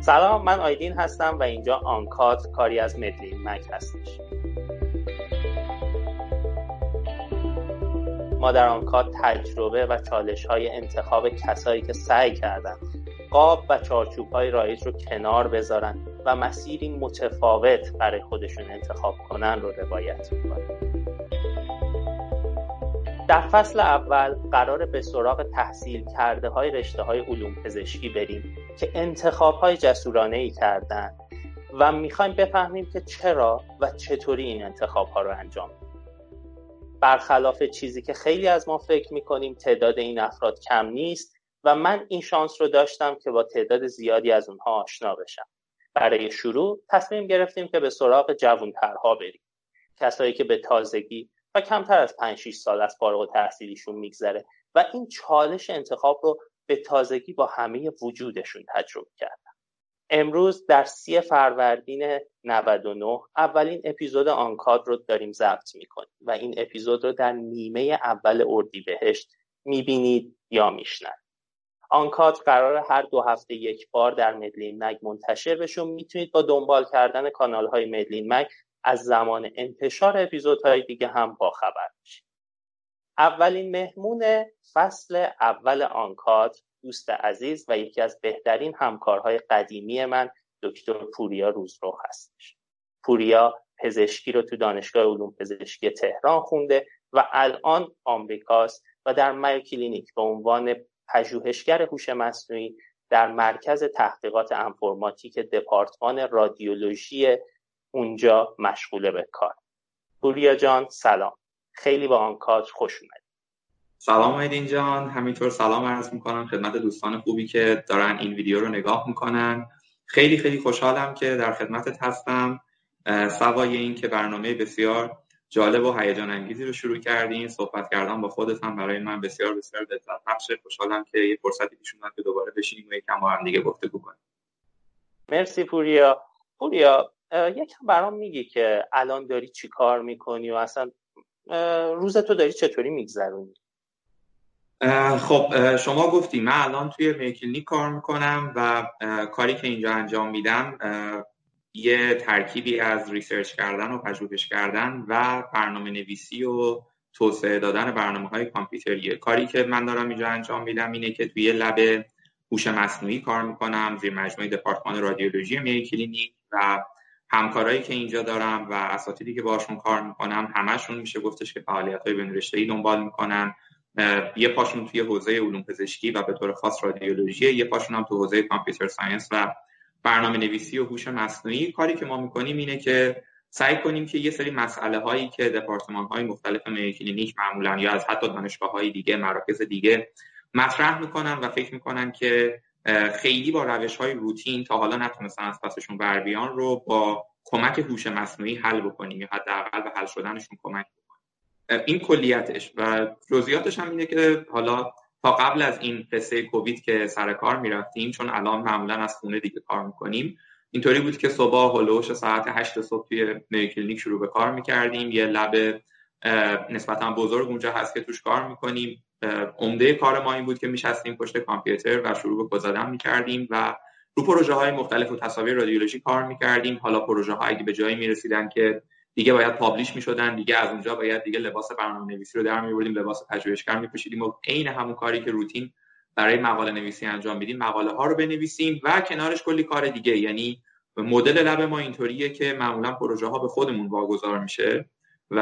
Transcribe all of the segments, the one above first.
سلام من آیدین هستم و اینجا آنکات کاری از مدلین مک هستش. ما در آنکات تجربه و چالش های انتخاب کسایی که سعی کردن قاب و چارچوب های رایج رو کنار بذارن و مسیری متفاوت برای خودشون انتخاب کنن رو روایت می‌کنیم در فصل اول قرار به سراغ تحصیل کرده های رشته های علوم پزشکی بریم. که انتخاب های جسورانه ای کردن و می‌خوایم بفهمیم که چرا و چطوری این انتخاب ها رو انجام برخلاف چیزی که خیلی از ما فکر می‌کنیم تعداد این افراد کم نیست و من این شانس رو داشتم که با تعداد زیادی از اونها آشنا بشم. برای شروع تصمیم گرفتیم که به سراغ جوانترها بریم. کسایی که به تازگی و کمتر از 5 6 سال از فارغ تحصیلیشون میگذره و این چالش انتخاب رو به تازگی با همه وجودشون تجربه کردن امروز در سی فروردین 99 اولین اپیزود آنکاد رو داریم ضبط می‌کنیم و این اپیزود رو در نیمه اول اردیبهشت می‌بینید یا میشنوید. آنکات قرار هر دو هفته یک بار در مدلین مگ منتشر بشه. می‌تونید با دنبال کردن کانال های مدلین مگ از زمان انتشار اپیزودهای دیگه هم باخبر بشید اولین مهمون فصل اول آنکات دوست عزیز و یکی از بهترین همکارهای قدیمی من دکتر پوریا روزرو هستش. پوریا پزشکی رو تو دانشگاه علوم پزشکی تهران خونده و الان آمریکاست و در مایو کلینیک به عنوان پژوهشگر هوش مصنوعی در مرکز تحقیقات انفرماتیک دپارتمان رادیولوژی اونجا مشغوله به کار. پوریا جان سلام. خیلی با آن کار خوش اومد سلام ایدین جان. همینطور سلام عرض می‌کنم خدمت دوستان خوبی که دارن این ویدیو رو نگاه می‌کنن. خیلی خیلی خوشحالم که در خدمتت هستم. سوای این که برنامه بسیار جالب و هیجان انگیزی رو شروع کردیم صحبت کردم با خودت هم برای من بسیار بسیار لذت بخشه خوشحالم که یه فرصتی پیش اومد که دوباره بشینیم و یکم با هم دیگه گفتگو کنیم. مرسی پوریا. پوریا یکم برام میگی که الان داری چی کار می‌کنی و اصلا روز تو داری چطوری میگذرونی؟ خب شما گفتی من الان توی Mayo Clinic کار می‌کنم و کاری که اینجا انجام میدم یه ترکیبی از research کردن و پژوهش کردن و برنامه نویسی و توسعه دادن برنامه های کامپیوتریه. کاری که من دارم اینجا انجام میدم اینه که توی lab هوش مصنوعی کار می‌کنم زیر مجموعه دپارتمان رادیولوژی Mayo Clinic و همکارایی که اینجا دارم و اساتیدی که باشون کار می‌کنم همشون میشه گفتش که فعالیت های بین دنبال می‌کنن. یه پاشون توی حوزه علوم پزشکی و به طور خاص رادیولوژی یه پاشون هم تو حوزه computer science و برنامه نویسی و هوش مصنوعی. کاری که ما می‌کنیم اینه که سعی کنیم که یه سری مسئله هایی که دپارتمان های مختلف کلینیک معمولا یا از حتی دانشگاه های دیگه مراکز دیگه مطرح می‌کنن و فکر می‌کنن که خیلی با روش های روتین تا حالا نتونستن از پسشون بر بیان رو با کمک هوش مصنوعی حل بکنیم یا حداقل به حل شدنشون کمک بکنیم. این کلیتش و جزئیاتش هم اینه که حالا تا قبل از این قصه کووید که سر کار می‌رفتیم چون الان معمولا از خونه دیگه کار می‌کنیم اینطوری بود که صبح حول‌وحوش ساعت 8 صبح توی کلینیک شروع به کار می‌کردیم یه lab نسبتا بزرگ اونجا هست که توش کار می‌کنیم. عمده کار ما این بود که میشستیم پشت کامپیوتر و شروع به کد می‌کردیم و رو پروژه های مختلف و تصاویر رادیولوژی کار می‌کردیم. حالا پروژه ها اگه به جایی می‌رسیدن که دیگه باید publish می‌شدن دیگه از اونجا باید دیگه لباس برنامه نویسی رو در میاوردیم لباس پژوهشگر میپوشیدیم و عین همون کاری که روتین برای مقاله نویسی انجام میدیم مقاله ها رو بنویسیم و کنارش کلی کار دیگه. یعنی مدل لب ما اینطوریه که معمولا پروژه ها به خودمون واگذار میشه. و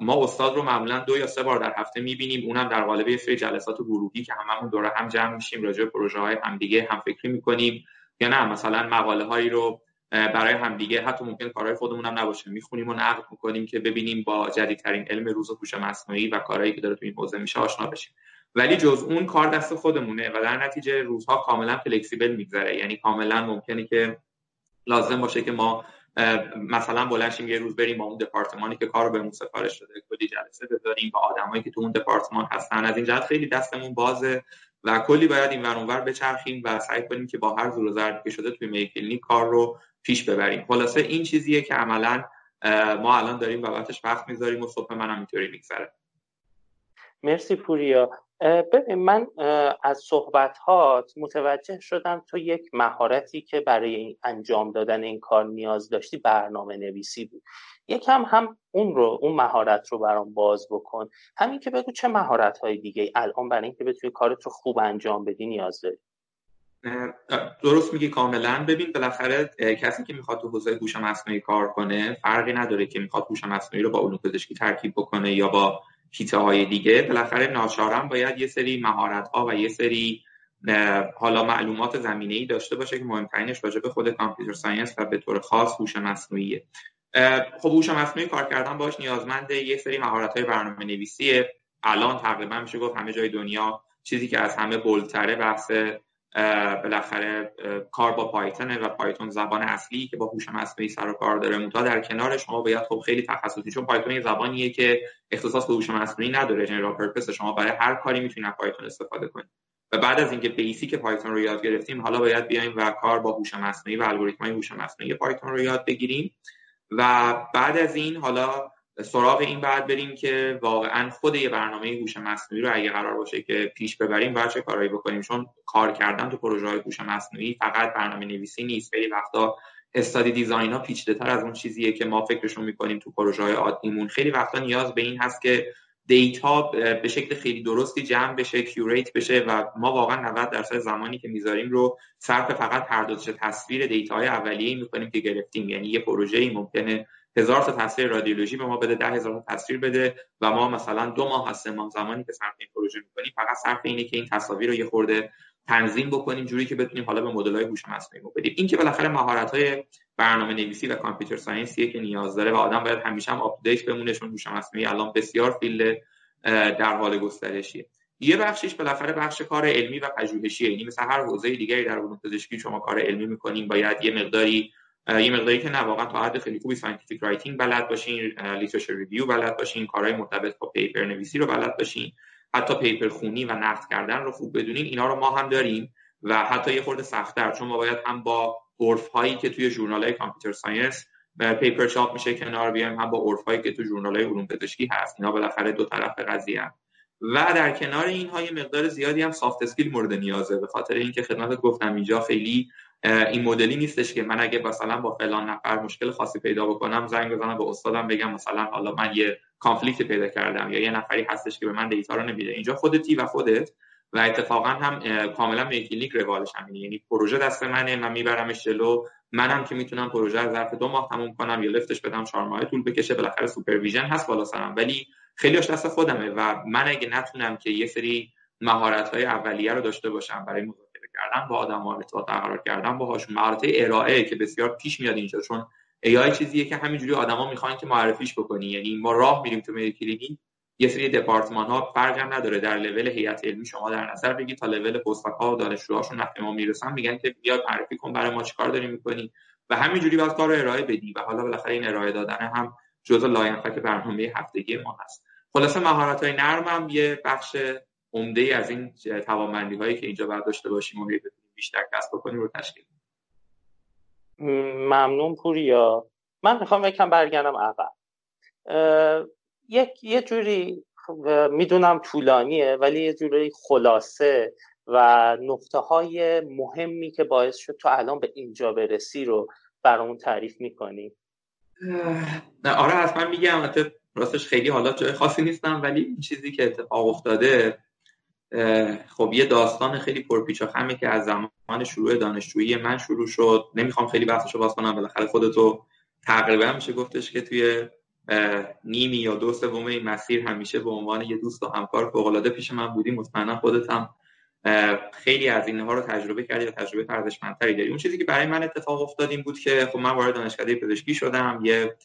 ما استاد رو معمولا دو یا سه بار در هفته می‌بینیم. اونم در قالب یه سری جلسات گروهی که هممون دور هم جمع میشیم راجع به پروژه های همدیگه هم فکری می‌کنیم یا نه. مثلا مقاله هایی رو برای همدیگه حتی ممکن کارهای خودمون هم نباشه می‌خونیم و نقد می‌کنیم که ببینیم با جدیدترین علم روز هوش مصنوعی و کارهایی که داره تو این حوزه میشه آشنا بشیم. ولی جز اون کار دست خودمونه و در نتیجه روزها کاملا فلکسیبل میگذره. یعنی کاملا ممکنه که لازم باشه که ما مثلا بلنشیم یه روز بریم با اون دپارتمانی که کار بهمون سفارش شده کلی جلسه بذاریم با آدمایی که تو اون دپارتمان هستن. از این جهت خیلی دستمون بازه و کلی باید این ور بچرخیم و سعی کنیم که با هر زور و ضربی که شده توی میکلینی کار رو پیش ببریم. خلاصه این چیزیه که عملا ما الان داریم بابتش وقت می‌ذاریم و صبح منم اینطوری میگذره. مرسی پوریا. ببین من از صحبت هات متوجه شدم تو یک مهارتی که برای انجام دادن این کار نیاز داشتی برنامه نویسی بود. یکم هم اون رو اون مهارت رو برام باز بکن. همین که بگو چه مهارت های دیگه الان برای اینکه بتونی کارت رو خوب انجام بدی نیاز داری. درست میگی کاملا. ببین بالاخره کسی که می‌خواد تو حوزه هوش مصنوعی کار کنه فرقی نداره که می‌خواد هوش مصنوعی رو با علوم پزشکی ترکیب بکنه یا با هیته های دیگه بالاخره ناچارم باید یه سری مهارت ها و یه سری حالا معلومات زمینه ای داشته باشه که مهمترینش راجع به خود کامپیوتر ساینس و به طور خاص هوش مصنوعیه. خب هوش مصنوعی کار کردن باش نیازمند یه سری مهارت های برنامه نویسیه الان تقریبا میشه گفت همه جای دنیا چیزی که از همه بولتره بحث بالاخره کار با پایتون و پایتون زبان اصلی که با هوش مصنوعی سر و کار داره. منتها در کنار شما باید خب خیلی تخصصی چون پایتون یه زبانیه که اختصاص به هوش مصنوعی نداره. general purpose شما برای هر کاری می‌تونید پایتون استفاده کنید. و بعد از اینکه basic پایتون رو یاد گرفتیم حالا باید بیایم و کار با هوش مصنوعی و الگوریتم‌های هوش مصنوعی پایتون رو یاد بگیریم. و بعد از این حالا سراغ این بعد بریم که واقعا خود یه برنامه هوش مصنوعی رو اگه قرار باشه که پیش ببریم باید چه کارایی بکنیم؟ چون کار کردن تو پروژه های هوش مصنوعی فقط برنامه نویسی نیست. خیلی وقتا study design ها پیچیده تر از اون چیزیه که ما فکرشون می‌کنیم تو پروژه های عادیمون. خیلی وقتا نیاز به این هست که data به شکل خیلی درستی جمع بشه curate بشه و ما واقعا 90 درصد زمانی که می‌ذاریم رو صرف فقط پردازش تصویر data های اولیه می‌کنیم که گرفتیم. یعنی یه پروژه ممکنه هزار تا تصویر رادیولوژی به ما بده ده هزار تا تصویر بده و ما مثلا دو ماه سه ماه زمانی که صرف این پروژه می‌کنیم فقط صرف اینه که این تصاویر رو یه خورده تنظیم بکنیم جوری که بتونیم حالا به مدل های هوش مصنوعی بدیم. این که بالاخره مهارت های برنامه نویسی و computer science یه که نیاز داره و آدم باید همیشه هم update بمونه چون هوش مصنوعی الان بسیار field در حال گسترشیه. یه بخشش بالاخره بخش کار علمی و پژوهشی یعنی مثل هر حوزه دیگری در علوم پزشکی شما کار علمی می‌کنیم باید یه مقداری یه مقداری که نه واقعا تا حد خیلی خوبی scientific writing بلد باشین literature review بلد باشین کارهای مرتبط با paper نویسی رو بلد باشین حتی paper خونی و نقد کردن رو خوب بدونین اینا رو ما هم داریم و حتی یه خورده سختتر چون ما باید هم با عرف هایی که توی ژورنال های computer science paper چاپ میشه کنار بیایم هم با عرف هایی که تو ژورنال های علوم پزشکی هست اینا بالاخره دو طرف قضیه. و در کنار اینها یه مقدار زیادی هم soft skill مورد نیازه به خاطر اینکه خدمتت گفتم اینجا خیلی این مدلی نیستش که من اگه مثلا با فلان نفر مشکل خاصی پیدا بکنم زنگ بزنم به استادم بگم مثلا حالا من یه conflict پیدا کردم یا یه نفری هستش که به من data رو نمیده. اینجا خودتی و خودت و اتفاقا هم کاملا Mayo Clinic روالش همینه یعنی پروژه دست منه من میبرمش جلو. منم که می‌تونم پروژه از ظرف دو ماه تموم کنم یا لفتش بدم چهار ماه طول بکشه. بالاخره supervision هست بالا سرم. ولی خیلیش دست خودمه و من اگه نتونم که یه سری مهارت های اولیه رو داشته باشم برای کردن با آدم ها ارتباط برقرار کردن باهاشون. مهارت ارائه که بسیار پیش میاد اینجا چون ای چیزیه که همینجوری آدما می‌خوان که معرفیش بکنی. یعنی ما راه میریم تو کلینیک یه سری دپارتمان ها فرق نداره. در لول هیئت علمی شما در نظر بگید تا fellow ها و دانشجوهاشون وقتی ما می‌رسن میگن که بیا معرفی کن برای ما چیکار داری می‌کنی. و همینجوری باید کار رو ارائه بدی. و حالا بالاخره این ارائه دادن هم جزء لاینفک برنامه هفتگی ما هست. خلاصه مهارت های نرم هم یه بخش عمده از این توانمندی هایی که اینجا باید داشته باشیم و بیشتر کسب بکنیم رو تشکیل ممنون پوریا. من می‌خوام یکم برگردم عقب. یک یه جوری می‌دونم طولانیه ولی یه جوری خلاصه و نقطه های مهمی که باعث شد تو الان به اینجا برسی رو برامون تعریف می‌کنی. آره حتما میگم راستش خیلی حالا جای خاصی نیستم ولی این چیزی که اتفاق افتاده خب یه داستان خیلی پرپیچ و خمه که از زمان شروع دانشجویی من شروع شد. نمی‌خوام خیلی بحثشو باز کنم بالاخره خودتو تقریبا میشه گفتش که توی نیمی یا دو سوم این مسیر همیشه به عنوان یه دوست و همکار فوق العاده پیش من بودی. مطمئنا خودت هم خیلی از اینها رو تجربه کردی و تجربه ارزشمندتری داری. اون چیزی که برای من اتفاق افتاد این بود که خب من وارد دانشکده پزشکی شدم. یه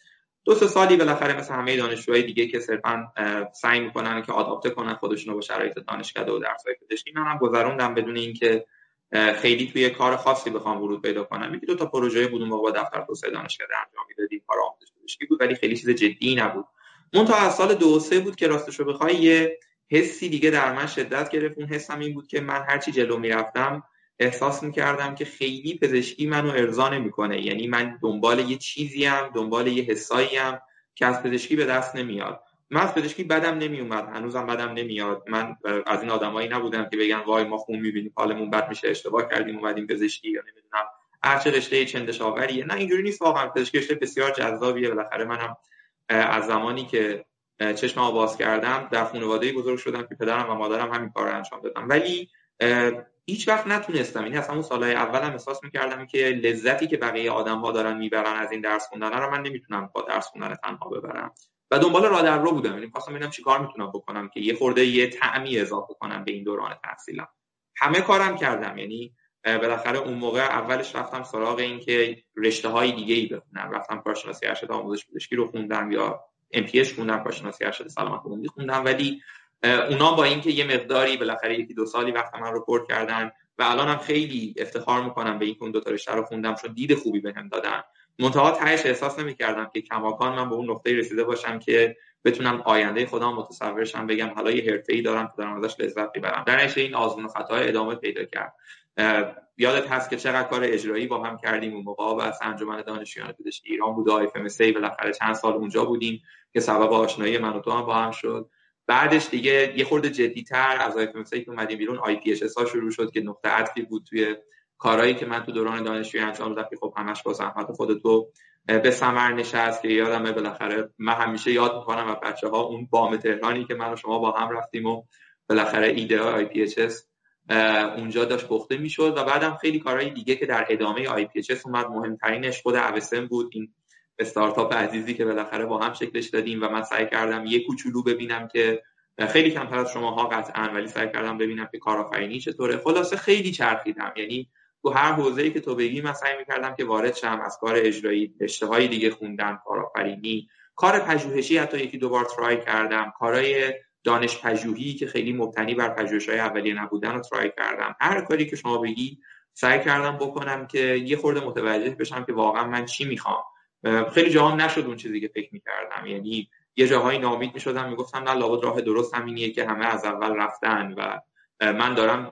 دو سه سالی بالاخره مثل همه دانشجوهای دیگه که صرفا سعی می‌کنن که آداپته کنن خودشون رو با شرایط دانشکده و درسای پزشکی من هم گذروندم بدون اینکه خیلی توی کار خاصی بخوام ورود پیدا کنم. یکی دو تا پروژه بودم با دفتر توسعه دانشکده انجام می‌دادیم کار آموزش پزشکی بود ولی خیلی چیز جدی نبود. اون تا از سال دو سه بود که راستش رو بخوای یه حسی دیگه در من شدت گرفت. اون حسم این بود که من هرچی جلو می‌رفتم احساس می‌کردم که خیلی پزشکی منو ارضا نمی‌کنه. یعنی من دنبال یه چیزی هم دنبال یه حسایی هم که از پزشکی به دست نمیاد. من از پزشکی بدم نمیومد هنوزم بدم نمیاد. من از این آدمایی نبودم که بگن وای ما خون می‌بینیم حالمون بد میشه اشتباه کردیم اومدیم پزشکی یا نمی‌دونم. هر چه رشته چندش آوریه نه اینجوری نیست واقعا. پزشکی رشته بسیار جذابیه. بالاخره منم از زمانی که چشم باز کردم در خانواده بزرگ شدم که پدرم و مادرم همین کار انجام دادم ولی هیچ وقت نتونستم. یعنی از همون سالهای اولم احساس می‌کردم که لذتی که بقیه آدم ها دارن می‌برن از این درس خوندن رو من نمی‌تونم با درس خوندن تنها ببرم. و دنبال راه در رو بودم. یعنی خواستم ببینم چیکار می‌تونم بکنم که یه خورده یه تعمی اضافه کنم به این دوران تحصیلم. همه کارم کردم. یعنی بالاخره اون موقع اولش رفتم سراغ این که رشته های دیگه ای بخونم. رفتم کارشناسی ارشد آموزش پزشکی رو خوندم یا ام پی خوندم کارشناسی ارشد سلامت عمومی خوندم. ولی اونا با اینکه یه مقداری بالاخره یکی دو سالی وقت من رو پر کردن و الانم خیلی افتخار می‌کنم به اینکه اون دو تا رشته رو خوندم چون دید خوبی بهم دادن. منتها تهش احساس نمی‌کردم که کماکان من به اون نقطه رسیده باشم که بتونم آینده خودم متصورشم بگم حالا یه ای دارم که دارم ازش لذت می‌برم. در این آزمون خطاهای ادامه پیدا کرد. یادت هست که چقدر کار اجرایی با هم کردیم اون موقع؟ و انجمن دانشجویان ایران بود اف بالاخره چند سال اونجا بودیم که سبب آشنایی من و تو هم با هم شد. بعدش دیگه یه خورده جدیتر از آی که اومدیم بیرون آی پی ها شروع شد که نقطه عطفی بود توی کارهایی که من تو دوران دانشجویی انجام دادم که خب همش با زحمت خودتو به ثمر نشست که یادمه بالاخره من همیشه یاد می‌کنم و بچه ها اون بام تهرانی که من و شما با هم رفتیم و بالاخره ایده آی پی اونجا داشت پخته می‌شد و بعدم خیلی کارهای دیگه که در ادامه اچ اومد مهمترینش خود اوسم بود این استارتاپ عزیزی که بالاخره با هم شکلش دادیم و من سعی کردم یه کوچولو ببینم که خیلی کمتر از شماها قطعا ولی سعی کردم ببینم که کارآفرینی چطوره. خلاصه خیلی چرخیدم. یعنی تو هر حوزه‌ای که تو بگی من سعی می‌کردم که وارد شم از کار اجرایی رشته دیگه خوندن کارآفرینی کار پژوهشی حتی یکی دو بار ترای کردم کارهای دانش پژوهی که خیلی مبتنی بر پژوهش‌های اولیه نبودن رو ترای کردم. هر کاری که شما بگی سعی کردم بکنم که یه خورده متوجه بشم که واقعا من چی می‌خوام. خیلی جاها نشد اون چیزی که فکر می‌کردم. یعنی یه جاهایی نامید می‌شدم می‌گفتم نه لابد راه درست همینیه که همه از اول رفتن و من دارم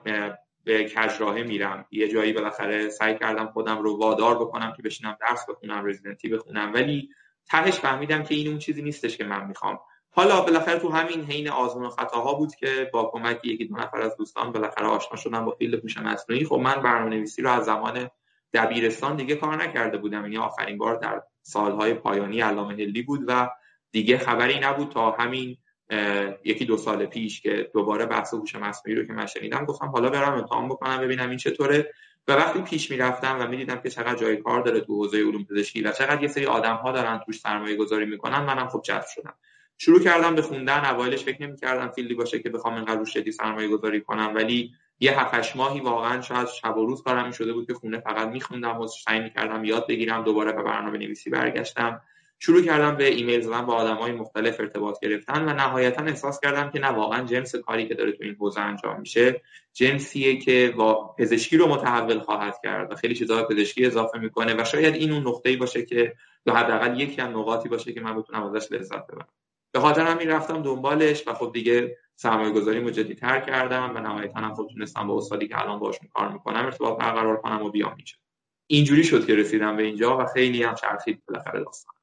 به کجراهه میرم. یه جایی بالاخره سعی کردم خودم رو وادار بکنم که بشینم درس بخونم رزیدنتی بخونم. ولی تهش فهمیدم که این اون چیزی نیستش که من می‌خوام. حالا بالاخره تو همین حین آزمون و خطاها بود که با کمک یکی دو نفر از دوستان بالاخره آشنا شدم با فیلد هوش مصنوعی خب من برنامه نویسی رو از زمان دبیرستان دیگه کار نکرده بودم. یعنی آخرین بار در سالهای پایانی علامه هلی بود و دیگه خبری نبود تا همین یکی دو سال پیش که دوباره بحث هوش مصنوعی رو که من شنیدم گفتم حالا برم امتحان بکنم ببینم این چطوره. و وقتی پیش می‌رفتم و می‌دیدم که چقدر جای کار داره تو حوزه علوم پزشکی و چقدر یه سری آدم ها دارن توش سرمایه گذاری می‌کنن منم خب جذب شدم. شروع کردم به خوندن اوایلش فکر نمی‌کردم فیلدی باشه که بخوام اینقدر روش شدی سرمایه گذاری کنم ولی یه هفت ماهی واقعا شاید شب و روز کارم شده بود که خونه فقط میخوندم و سعی می‌کردم یاد بگیرم دوباره به برنامه نویسی برگشتم. شروع کردم به ایمیل زدن با های مختلف ارتباط گرفتن و نهایتا احساس کردم که نه واقعا جنس کاری که داره تو این حوزه انجام میشه جنسیه که پزشکی رو متحول خواهد کرد و خیلی چیزا پزشکی اضافه می‌کنه و شاید این اون نقطه‌ای باشه که یا حداقل یکی از نقاطی باشه که من بتونم ازش لذت ببرم. به خاطر همین رفتم دنبالش و خب دیگه سرمایه گذاری تر کردم و نهایتا هم خب تونستم با استادی که الان باشون کار می‌کنم ارتباط برقرار کنم و بیام اینجا. اینجوری شد که رسیدم به اینجا و خیلی هم چرخید بالاخره داستان.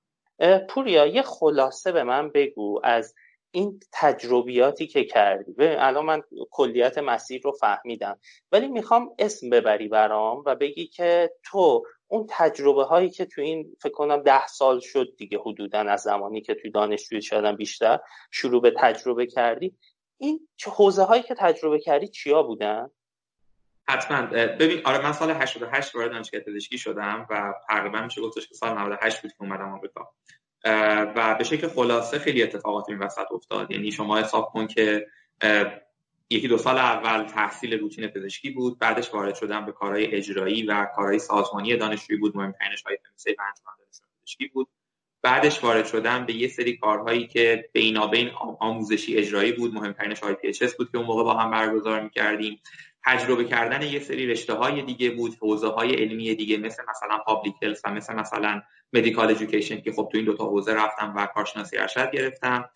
پوریا یه خلاصه به من بگو از این تجربیاتی که کردی. الان من کلیت مسیر رو فهمیدم ولی می‌خوام اسم ببری برام و بگی که تو اون تجربه هایی که تو این فکر کنم ده سال شد دیگه حدودا از زمانی که توی دانشجوی شدن بیشتر شروع به تجربه کردی. این حوزه هایی که تجربه کردی چیا بودن؟ حتما. ببین آره من سال 88 وارد دانشگاه پزشکی شدم و تقریبا میشه گفتش که سال 98 بود که اومدم آمریکا. و به شکل خلاصه خیلی اتفاقات این وسط افتاد. یعنی شما حساب کن که یکی دو سال اول تحصیل روتین پزشکی بود بعدش وارد شدم به کارهای اجرایی و کارهای سازمانی دانشجویی بود مهمترینش های فمسی و پزشکی بود. بعدش وارد شدم به یه سری کارهایی که بینابین آموزشی اجرایی بود مهمترینش آی بود که اون موقع با هم برگزار می‌کردیم. تجربه کردن یه سری رشته های دیگه بود حوزه های علمی دیگه مثل مثلا public health و مثل مثلا medical education که خب تو این دو تا حوزه رفتم و کارشناسی ارشد گرفتم.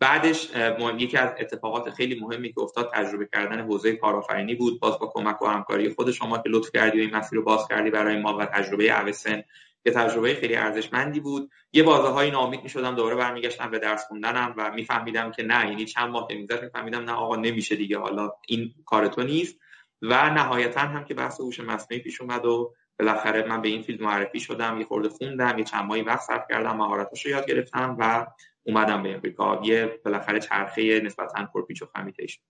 بعدش یکی از اتفاقات خیلی مهمی که افتاد تجربه کردن حوزه کارآفرینی بود. باز با کمک و همکاری خود شما که لطف کردی و این مسیر رو باز کردی برای ما و تجربه اوسن یه تجربه خیلی ارزشمندی بود. یه بازه های ناامید می‌شدم دوباره برمیگشتم به درس خوندنم و میفهمیدم که نه یعنی چند ماه که میفهمیدم نه آقا نمیشه دیگه حالا این کار تو نیست. و نهایتا هم که بحث هوش مصنوعی پیش اومد و بالاخره من به این فیلد معرفی شدم یه خورده خوندم یه چند ماهی وقت صرف کردم مهارتاشو یاد گرفتم و اومدم به امریکا. یه بالاخره چرخه نسبتا پرپیچ و خمیته شد.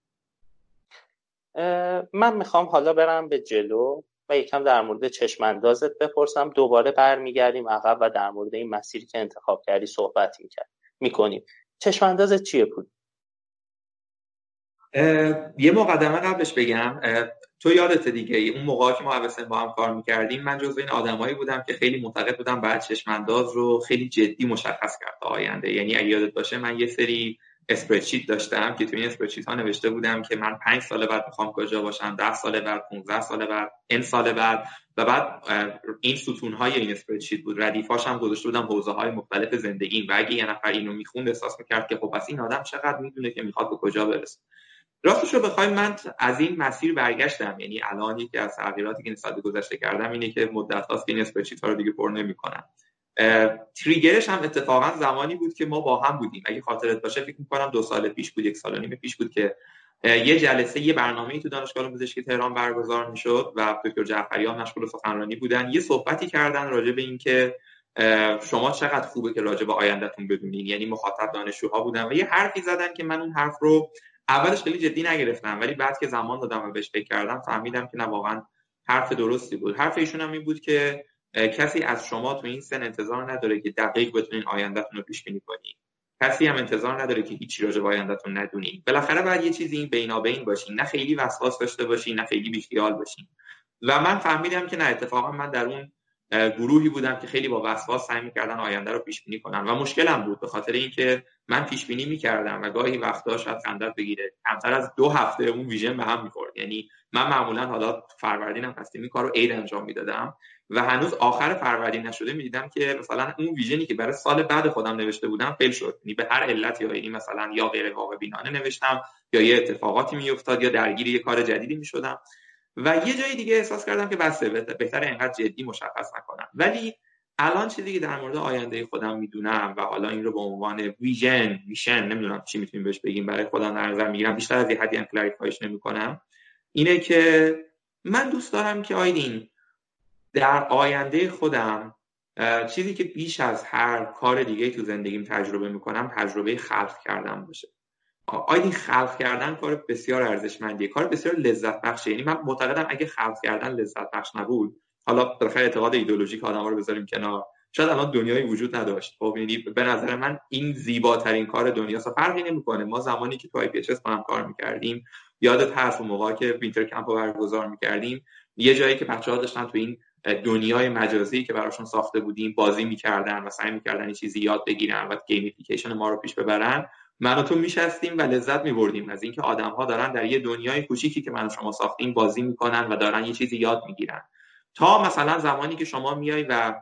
من می‌خوام حالا برم به جلو و یکم در مورد چشماندازت بپرسم. دوباره برمیگردیم عقب و در مورد این مسیری که انتخاب کردی صحبت می‌کرد می‌کنیم. چشماندازت چیه بود یه مقدمه قبلش بگم. تو یادت دیگه اون موقع که ما اوسن با هم کار می‌کردیم من جزو این آدمایی بودم که خیلی معتقد بودم بعد چشمانداز رو خیلی جدی مشخص کرد آینده. یعنی اگه یادت باشه من یه سری spreadsheet داشتم که تو این spreadsheet ها نوشته بودم که من پنج سال بعد می‌خوام کجا باشم ده سال بعد 15 سال بعد این سال بعد. و بعد این ستون های این spreadsheet بود. ردیفاش هم گذاشته بودم حوزه های مختلف زندگی و اگه یه نفر اینو می‌خوند احساس می‌کرد که خب پس این آدم چقدر می‌دونه که می‌خواد به کجا برسه. راستش رو بخوایم من از این مسیر برگشتم. یعنی الان یکی از تغییراتی که نسبت گذشته کردم اینه که مدت هاست که این اسپرچیت ها رو دیگه پر نمی‌کنم. تریگرش هم اتفاقا زمانی بود که ما با هم بودیم. اگه خاطرت باشه فکر می‌کنم دو سال پیش بود یک سال نیم پیش بود که یه جلسه یه برنامه تو دانشگاه پزشکی تهران برگزار می‌شد و دکتر جعفریان مشغول سخنرانی بودن یه صحبتی کردن راجع به اینکه شما چقدر خوبه که راجع به آیندهتون بدونین. یعنی مخاطب دانشجوها بودن و یه حرفی زدن که من اون حرف رو اولش خیلی جدی نگرفتم ولی بعد که زمان دادم و بهش فکر کردم فهمیدم که نه واقعا حرف درستی بود. حرف ایشون هم این بود که کسی از شما تو این سن انتظار نداره که دقیق بتونین آیندهتون رو پیش بینی کنید کسی هم انتظار نداره که هیچی راجع به آیندهتون ندونین. بالاخره باید یه چیزی بینابین باشین. نه خیلی وسواس داشته باشین نه خیلی بیخیال باشین. و من فهمیدم که نه اتفاقا من در اون گروهی بودم که خیلی با وسواس سعی می‌کردن آینده رو پیش بینی کنن. و مشکلم بود به خاطر اینکه من پیش بینی می‌کردم و گاهی وقتا شاید خندت بگیره. کمتر از دو هفته اون ویژن به هم می‌خورد. یعنی من معمولا حالا فروردینم هستیم این کارو عید انجام می‌دادم و هنوز آخر فروردین نشده می‌دیدم که مثلا اون ویژنی که برای سال بعد خودم نوشته بودم فیل شد. یعنی به هر علتی یا یعنی مثلا یا غیر واقع بینانه نوشتم یا یه اتفاقاتی میافتاد یا درگیر یه کار جدیدی می‌شدم. و یه جای دیگه احساس کردم که بسته بهتر اینقدر جدی مشخص نکنم. ولی الان چیزی که در مورد آینده خودم می‌دونم و حالا این رو به عنوان ویژن ویژن نمی‌دونم چی می‌تونیم بهش بگیم برای خودم در نظر می‌گیرم بیشتر از یه حدی هم کلاریفایش نمی‌کنم اینه که من دوست دارم که آیدین در آینده خودم چیزی که بیش از هر کار دیگه تو زندگیم تجربه می‌کنم تجربه خلق کردن باشه. آیدین خلق کردن کار بسیار ارزشمندیه؟ کار بسیار لذت بخشه یعنی من معتقدم اگه خلق کردن لذت بخش نبود حالا بالاخره اعتقاد ایدولوژیک آدم رو بذاریم کنار. شاید الان دنیایی وجود نداشت. خب یعنی به نظر من این زیباترین کار دنیاست فرقی نمی‌کنه. ما زمانی که تو آی پی با هم کار می‌کردیم یادت هست اون موقعی که winter camp رو برگزار می‌کردیم یه جایی که بچه‌ها داشتن تو این دنیای مجازی که براشون ساخته بودیم بازی می‌کردن و سعی می‌کردن این چیزی یاد بگیرن و gamification ما رو پیش ببرن. من تو میشستیم و لذت میبردیم از اینکه آدم ها دارن در یه دنیای کوچیکی که من شما ساختیم بازی می‌کنن و دارن یه چیزی یاد می‌گیرن. تا مثلا زمانی که شما میای و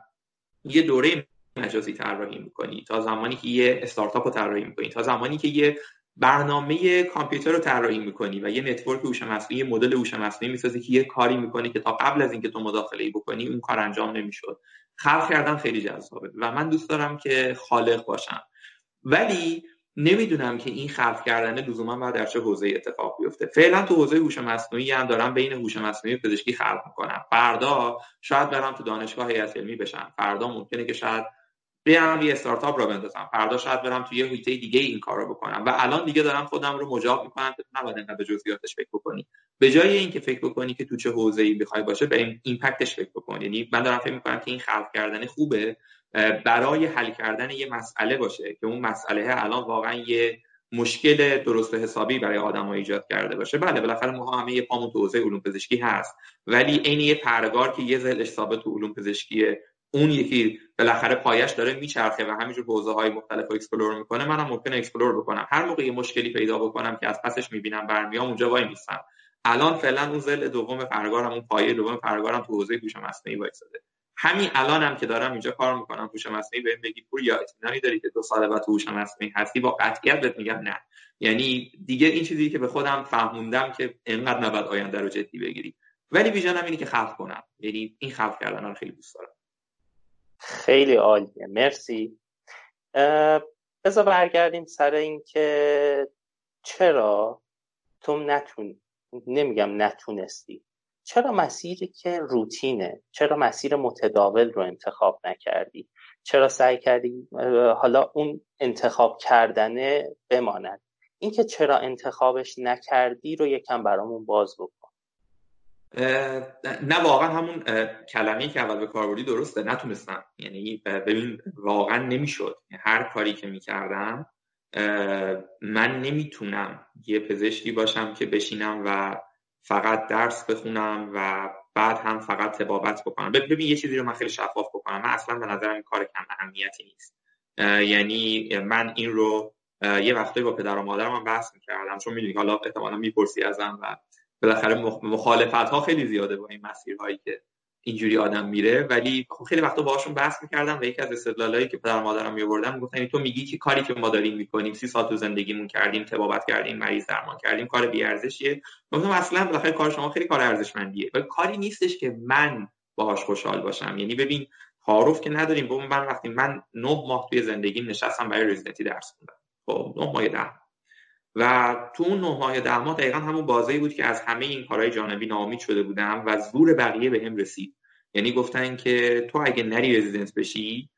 یه دوره مجازی طراحی می‌کنی تا زمانی که یه استارتاپ رو طراحی می‌کنی تا زمانی که یه برنامه کامپیوتر رو طراحی می‌کنی و یه نتورک هوش مصنوعی یه مدل هوش مصنوعی می‌سازی که یه کاری می‌کنی که تا قبل از اینکه تو مداخله بکنی اون کار انجام نمی‌شد. خلق کردن خیلی جذابه و من دوست دارم که خالق باشم. ولی نمی‌دونم که این خلق کردن لزوما باید در چه حوزه اتفاق بیفته. فعلا تو حوزه هوش مصنوعی هم دارم بین هوش مصنوعی پزشکی خلق می‌کنم. فردا شاید برم تو دانشگاه هیئت علمی بشم. فردا ممکنه که شاید برم یه استارتاپ رو بندازم. فردا شاید برم تو یه حوزه دیگه این کار رو بکنم. و الان دیگه دارم خودم رو مجاب می‌کنم که نباید انقدر به جزئیاتش فکر بکنی. به جای اینکه فکر بکنی که تو چه حوزه‌ای بخوای باشه به ایمپکتش فکر بکن. یعنی من دارم فکر می‌کنم که این خلق کردن خوبه. برای حل کردن یه مسئله باشه که اون مسئله الان واقعا یه مشکل درست و حسابی برای آدم ایجاد کرده باشه. بله بالاخره ما همه یه پامون تو حوزه علوم پزشکی هست ولی عین یه پرگار که یه زلش ثابت تو علوم پزشکیه اون یکی بالاخره پایش داره میچرخه و همینجور حوزه های مختلف رو explore می‌کنه. منم ممکنه explore بکنم. هر موقع یه مشکلی پیدا بکنم که از پسش می‌بینم برمیام اونجا وای میستم. الان فعلا اون ضلع دوم پرگارم اون پایه دوم پرگارم تو حوزه هوش مصنوعی وایساده. همین الانم هم که دارم اینجا کار می‌کنم. هوش مصنوعی بهم بگی پوریا اطمینانی داری که دو سال بعد هوش مصنوعی هستی؟ با قطعیت بهت میگم نه. یعنی دیگه این چیزی که به خودم فهموندم که انقدر نباید آینده رو جدی بگیری. ولی ویژنم اینه که خلق کنم. یعنی این خلق کردن رو خیلی دوست دارم. خیلی عالیه. مرسی. بذار برگردیم سر اینکه چرا تو نتون نمیگم نتونستی. چرا مسیری که روتینه؟ چرا مسیر متداول رو انتخاب نکردی؟ چرا سعی کردی حالا اون انتخاب کردنه بماند؟ اینکه چرا انتخابش نکردی رو یکم برامون باز بکن. نه واقعا همون کلمه که اول به کار بردی درسته نتونستم. یعنی ببین واقعا نمی‌شد. هر کاری که می‌کردم من نمی‌تونم یه پزشکی باشم که بشینم و فقط درس بخونم و بعد هم فقط تبابت بکنم. ببین یه چیزی رو من خیلی شفاف بکنم. من اصلا به نظرم کار کم اهمیتی نیست. یعنی من این رو یه وقتی با پدر و مادرم هم بحث می‌کردم. چون می‌دونی حالا احتمالا می‌پرسی ازم و بالاخره مخالفت ها خیلی زیاده با این مسیرهایی که اینجوری آدم میره. ولی خب خیلی وقتا باهاشون بحث می‌کردم و یکی از استدلالایی که پدر مادرم میآوردن گفتن تو میگی که کاری که ما داریم می‌کنیم سی سال تو زندگیمون کردیم تبابت کردیم مریض درمان کردیم کار بی ارزشیه گفتم اصلا بالاخره کار شما خیلی کار ارزشمندیه. و کاری نیستش که من باهاش خوشحال باشم. یعنی ببین تعارف که نداریم. با من وقتی من نه ماه توی زندگیم نشستم برای رزیدنتی درس خوندم. خب نه ماه ده و تو اون نه ماه ده ماه دقیقا همون بازی بود که از همه این کارهای جانبی ناامید شده بودم و زور بقیه به هم رسید. یعنی گفتن که تو اگه نری رزیدنت بشی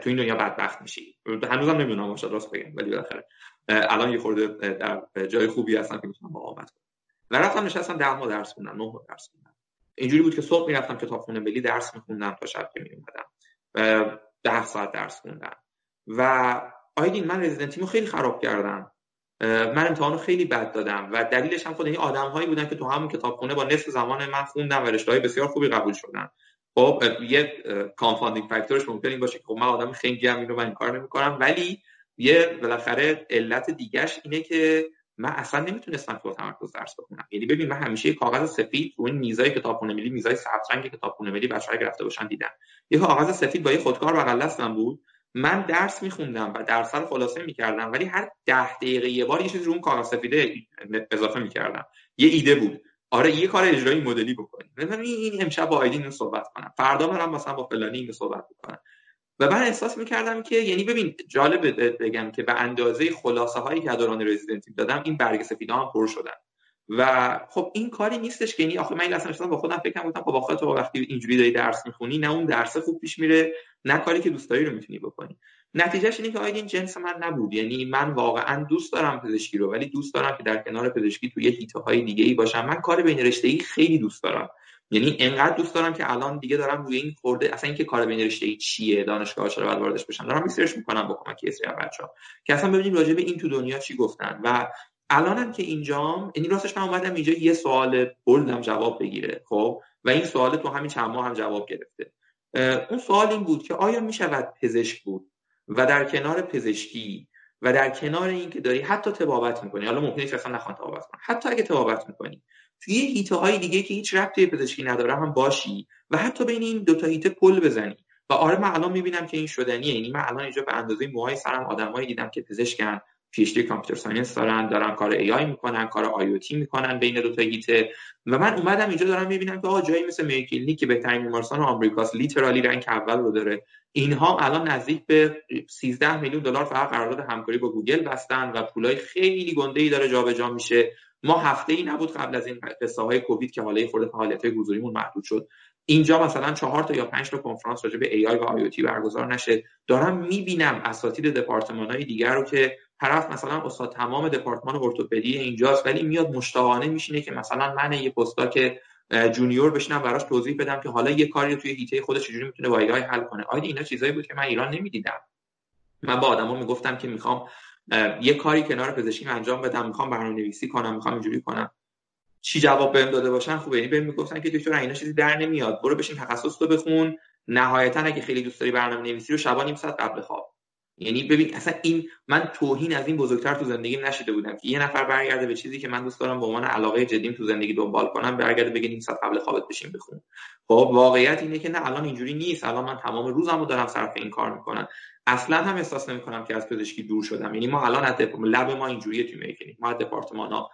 تو این دنیا بدبخت میشی. هنوزم نمی‌دونم باشه راست بگم ولی بالاخره. الان یه خورده در جای خوبی هستم که می‌تونم مقاومت کنم. و رفتم نشستم ده ماه درس خوندم نه درس خوندم. اینجوری بود که صبح می‌رفتم کتابخونه ملی درس میخوندم تا شب که میومدم ده ساعت درس خوندم. و آیدین من رزیدنتیمو خیلی خراب کردم. من امتحان خیلی بد دادم و دلیلش هم خود این آدم هایی بودن که تو همون کتابخونه با نصف زمان من خوندم و رشته های بسیار خوبی قبول شدن. خب یه confounding factor ش ممکن این باشه که خب من آدم خیلی هم اینو من این کار نمی‌کنم. ولی یه بالاخره علت دیگهش اینه که من اصلا نمی‌تونستم تو تمرکز درس بخونم. یعنی ببین من همیشه کاغذ سفید رو این میزای کتابخونه ملی میزای سبز رنگ کتابخونه ملی بچه‌ها گرفته باشن دیدم. یه کاغذ سفید با یه خودکار بغل دستم بود. من درس میخوندم و درس رو خلاصه می‌کردم ولی هر ده دقیقه یه بار یه چیزی رو اون کاغذ سفیده اضافه می‌کردم. یه ایده بود. آره یه کار اجرایی مدلی بکنیم. من این امشب با آیدین صحبت کنم. فردا برم مثلا با فلانی اینو صحبت بکنم. و من احساس می‌کردم که یعنی ببین جالب بگم که به اندازه خلاصه هایی که دوران رزیدنتی دادم این برگ سفیدا هم پر شدن. و خب این کاری نیستش که یعنی آخه من اصلا با خودم فکر گفتم خب با خودت وقتی اینجوری داری درس می‌خونی نه اون درس خوب پیش میره نه کاری که دوست داری رو می‌تونی بکنی. نتیجهش اینه که آیدین جنس من نبود. یعنی من واقعا دوست دارم پزشکی رو ولی دوست دارم که در کنار پزشکی توی حیطه های دیگه ای باشم. من کار بین رشته ای خیلی دوست دارم. یعنی انقدر دوست دارم که الان دیگه دارم روی این خورده اصلا اینکه کار بین رشته ای چیه دانشگاه چرا باید واردش بشم؟ دارم research می‌کنم با کمک یه سری بچه‌ها. که اصلا ببینیم راجع به این تو دنیا چی گفتن و الانم که اینجام یعنی راستش من اومدم اینجا یه سوال بردم جواب بگیره خب؟ و این سوال تو همین چند ماه هم جواب گرفته. اون سوال این بود که آیا می شود پزشک بود؟ و در کنار پزشکی و در کنار اینکه داری حتی تبابت می‌کنی حالا ممکنه اصلا نخوان تبابت کنی حتی اگه تبابت می‌کنی توی هیته های دیگه که هیچ ربطی به پزشکی نداره هم باشی و حتی بین این دو تا هیته پل بزنی. و آره من الان می‌بینم که این شدنیه یعنی من الان اینجا به اندازه موهای سرم آدمایی دیدم که پزشکن PhD computer science دارن دارن کار AI می‌کنن کار IoT می‌کنن بین دو تا حیطه و من اومدم اینجا دارم می‌بینم که آقا جایی مثل Mayo Clinic که بهترین بیمارستان آمریکاست literally rank اول رو داره. اینها الان نزدیک به 13 میلیون دلار فقط قرارداد همکاری با گوگل بستن و پولای خیلی گنده ای داره جابجا میشه. ما هفته ای نبود قبل از این قصه های کووید که حالا خورده فعالیت های حضوریمون محدود شد. اینجا مثلا چهار تا یا پنج تا کنفرانس راجع به آی و آی برگزار نشه. دارم می‌بینم اساتید دپارتمان های دیگر رو که طرف مثلا استاد تمام دپارتمان ارتوپدی اینجاست ولی میاد مشتاقانه میشینه که مثلا من یه که junior بشینم براش توضیح بدم که حالا یه کاری توی حیطه خودش چجوری می‌تونه با حل کنه. آیا اینا چیزایی بود که من ایران نمی‌دیدم. من با آدما می‌گفتم که می‌خوام یه کاری کنار پزشکی انجام بدم می‌خوام برنامه‌نویسی کنم می‌خوام اینجوری کنم. چی جواب بهم داده باشن؟ خوبه یعنی بهم می‌گفتن که دکتر اینا چیزی در نمیاد. برو بشین تخصص رو بخون. نهایتا اگه خیلی دوست داری برنامه‌نویسی رو شبا نیم ساعت قبل خواب. یعنی ببین اصلا این من توهین از این بزرگتر تو زندگیم نشیده بودم که یه نفر برگرده به چیزی که من دوست دارم به عنوان علاقه جدیم تو زندگی دنبال کنم برگرده بگه نیم ساعت قبل خوابت بشین بخون. خب واقعیت اینه که نه الان اینجوری نیست. الان من تمام روزمو دارم صرف این کار می‌کنم. اصلا هم احساس نمی‌کنم که از پزشکی دور شدم. یعنی ما الان از لب ما اینجوریه تو می‌کنیم ما دپارتمان ها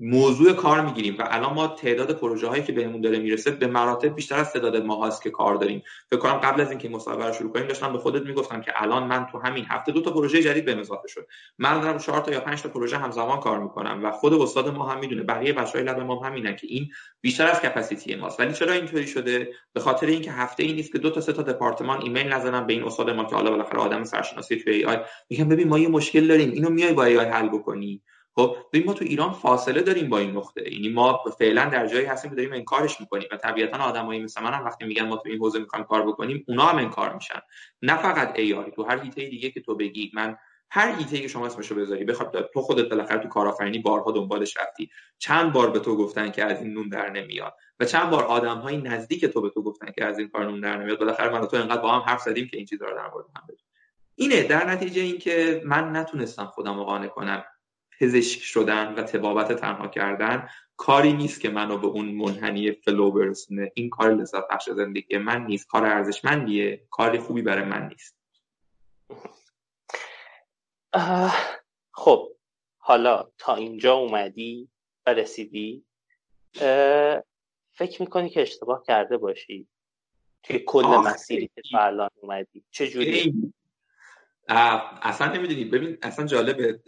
موضوع کار می‌گیریم و الان ما تعداد پروژه هایی که بهمون داره می‌رسه به مراتب بیشتر از تعداد ما هست که کار داریم. فکر کنم قبل از اینکه مصاحبه رو شروع کنیم داشتم به خودت می‌گفتم که الان من تو همین هفته دو تا پروژه جدید به اضافه شد. من دارم 4 تا یا 5 تا پروژه همزمان کار می‌کنم و خود استاد ما هم می‌دونه بقیه بچهای لب ما هم همینن که این بیشتر از کپاسیتی ماست. ولی چرا اینطوری شده؟ به خاطر اینکه هفته ای نیست که دو تا سه تا دپارتمان ایمیل نزنن به این استاد ما که حالا بالاخره آدم سرشناسی توی ای آی میگم ببین ما یه مشکل داریم اینو میای با ای آی حل بکنی. خب ببین ما تو ایران فاصله داریم با این نقطه. یعنی ما فعلا در جایی هستیم که داریم انکارش می‌کنیم و طبیعتا آدمایی مثل من وقتی میگن ما تو این حوزه می‌خوایم کار بکنیم اونا هم انکار میشن. نه فقط ای تو هر ایته دیگه که تو بگی من هر ایته که شما اسمشو بذاری بخواد تو خودت بالاخره تو کارآفرینی بارها دنبالش رفتی. چند بار به تو گفتن که از این نون در نمیاد و چند بار آدم های نزدیک تو به تو گفتن که از این کار نون در نمیاد بالاخره من تو انقدر با هم حرف زدیم که این چیزا رو در مورد هم اینه در نتیجه اینکه من نتونستم خودم قانع کنم. پزشک شدن و تبابت تنها کردن کاری نیست که منو به اون منحنی فلو برسونه. این کار لذت بخش زندگی من نیست. کار ارزشمندیه. کار خوبی برای من نیست. خب حالا تا اینجا اومدی و رسیدی فکر می‌کنی که اشتباه کرده باشی؟ توی کل مسیری که تا الان اومدی چجوری؟ اصلا نمی‌دونی. ببین اصلا جالبه.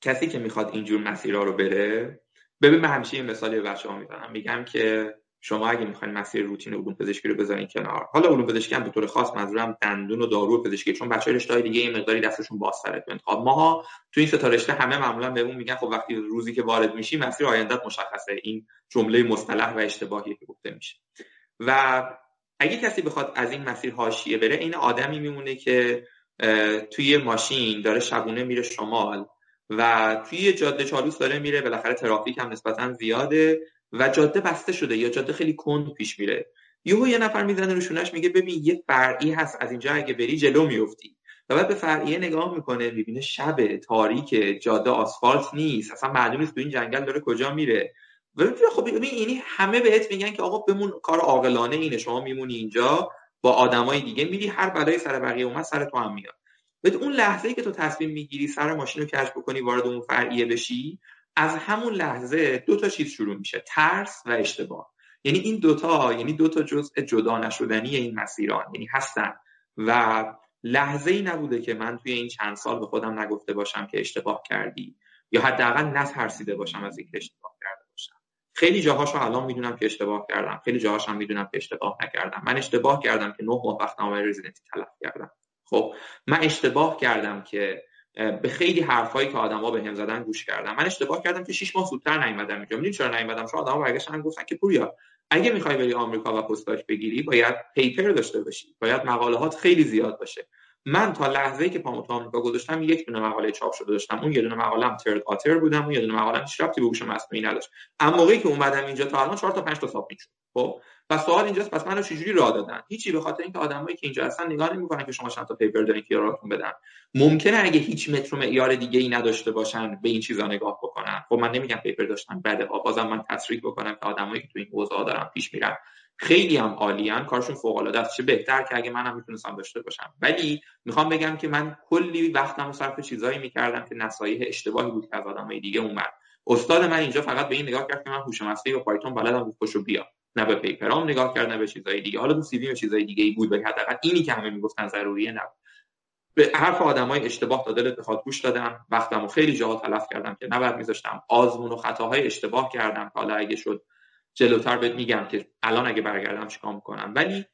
کسی که می‌خواد اینجور مسیرها رو بره ببین من همیشه این مثالی به بچه‌ها می‌زنم. میگم که شما اگه می‌خواین مسیر روتین علوم پزشکی رو بذارین کنار. حالا علوم پزشکی هم به طور خاص منظورم دندون و دارو پزشکی چون بچه‌ها رشته دیگه این مقداری دستشون بازتره تو انتخاب ماها تو این سه رشته همه معمولا بهمون میگن خب وقتی روزی که وارد میشی مسیر آیندت مشخصه. این جمله مصطلح و اشتباهی که گفته میشه. و اگه کسی بخواد از این مسیر حاشیه بره این آدمی میمونه که توی ماشین داره شبونه میره شمال. و توی جاده چالوس داره میره بالاخره ترافیک هم نسبتا زیاده و جاده بسته شده یا جاده خیلی کند پیش میره. یهو یه نفر می‌زنه روشونش میگه ببین یه فرعی هست از اینجا اگه بری جلو میفتی. و بعد به فرعیه نگاه می‌کنه می‌بینه شب تاریک جاده آسفالت نیست اصلا معلوم نیست تو این جنگل داره کجا میره. و خب ببین یعنی همه بهت میگن که آقا بمون کار عاقلانه اینه شما میمونی اینجا با آدمای دیگه میری هر بلای سر بقیه اومد سر تو هم میاد. بده اون لحظه ای که تو تصمیم می‌گیری سر ماشین رو کش بکنی وارد اون فرعیه بشی از همون لحظه دو تا چیز شروع میشه ترس و اشتباه. یعنی این دوتا یعنی دوتا جزء جدا نشدنی این مسیران یعنی هستن. و لحظه ای نبوده که من توی این چند سال به خودم نگفته باشم که اشتباه کردی یا حداقل نترسیده باشم از اینکه اشتباه کرده باشم. خیلی جاهاش رو الان می‌دونم که اشتباه کردم خیلی جاهاش هم می‌دونم که اشتباه نکردم. من اشتباه کردم که نه ماه وقت نامه رزیدنتی تلف کردم. خب من اشتباه کردم که به خیلی حرفایی که آدما هم زدن گوش کردم. من اشتباه کردم که 6 ماه زودتر نیومدم اینجا. می‌دونی چرا نیومدم؟ چون آدما برگشتن گفتن که پوریا اگه می‌خوای بری آمریکا و پستاک بگیری باید پیپر داشته باشی. باید مقالهات خیلی زیاد باشه. من تا لحظه که پامو تو آمریکا گذاشتم یک دونه مقاله چاپ شده داشتم. اون یه دونه مقاله‌ام ترد آتر بودم. اون یه دونه مقاله‌ام هیچ ربطی به هوش مصنوعی نداشت. اما موقعی که اومدم اینجا تا الان 4 تا 5 تا شد خب؟ و سوال اینجاست پس منو چجوری راه دادن؟ هیچی به خاطر اینکه آدمایی که اینجا هستن نگاه نمی‌کنن که شما چند تا پیپر دارین که راهتون بدن. ممکنه اگه هیچ متر و معیار دیگه ای نداشته باشن به این چیزا نگاه بکنن. خب من نمیگم پیپر داشتن بده بازم من تصریح بکنم که آدمایی که تو این حوزه دارن پیش میرن. خیلی هم عالیان کارشون فوق العاده است چه بهتر که اگه منم می‌تونستم داشته باشم. ولی می‌خوام بگم که من کلی وقتم صرف چیزایی می‌کردم که نصایح اشتباهی بود که از آدمای دیگه اومد. استاد من اینجا فقط به این نگاه کرد که من هوش مصنوعی و پایتون بلدم خوشو بیا نه به پیپرام نگاه کرد نه به چیزای دیگه. حالا تو سی وی چیزای دیگه ای بود ولی حداقل اینی که همه می‌گفتن ضروریه نه به حرف آدمای اشتباه تا دلت بخواد گوش دادم. وقتمو خیلی جاها تلف کردم که نباید میذاشتم. آزمون و خطاهای اشتباه کردم. حالا اگه شد جلوتر بهت میگم که الان اگه برگردم چیکار می‌کنم. ولی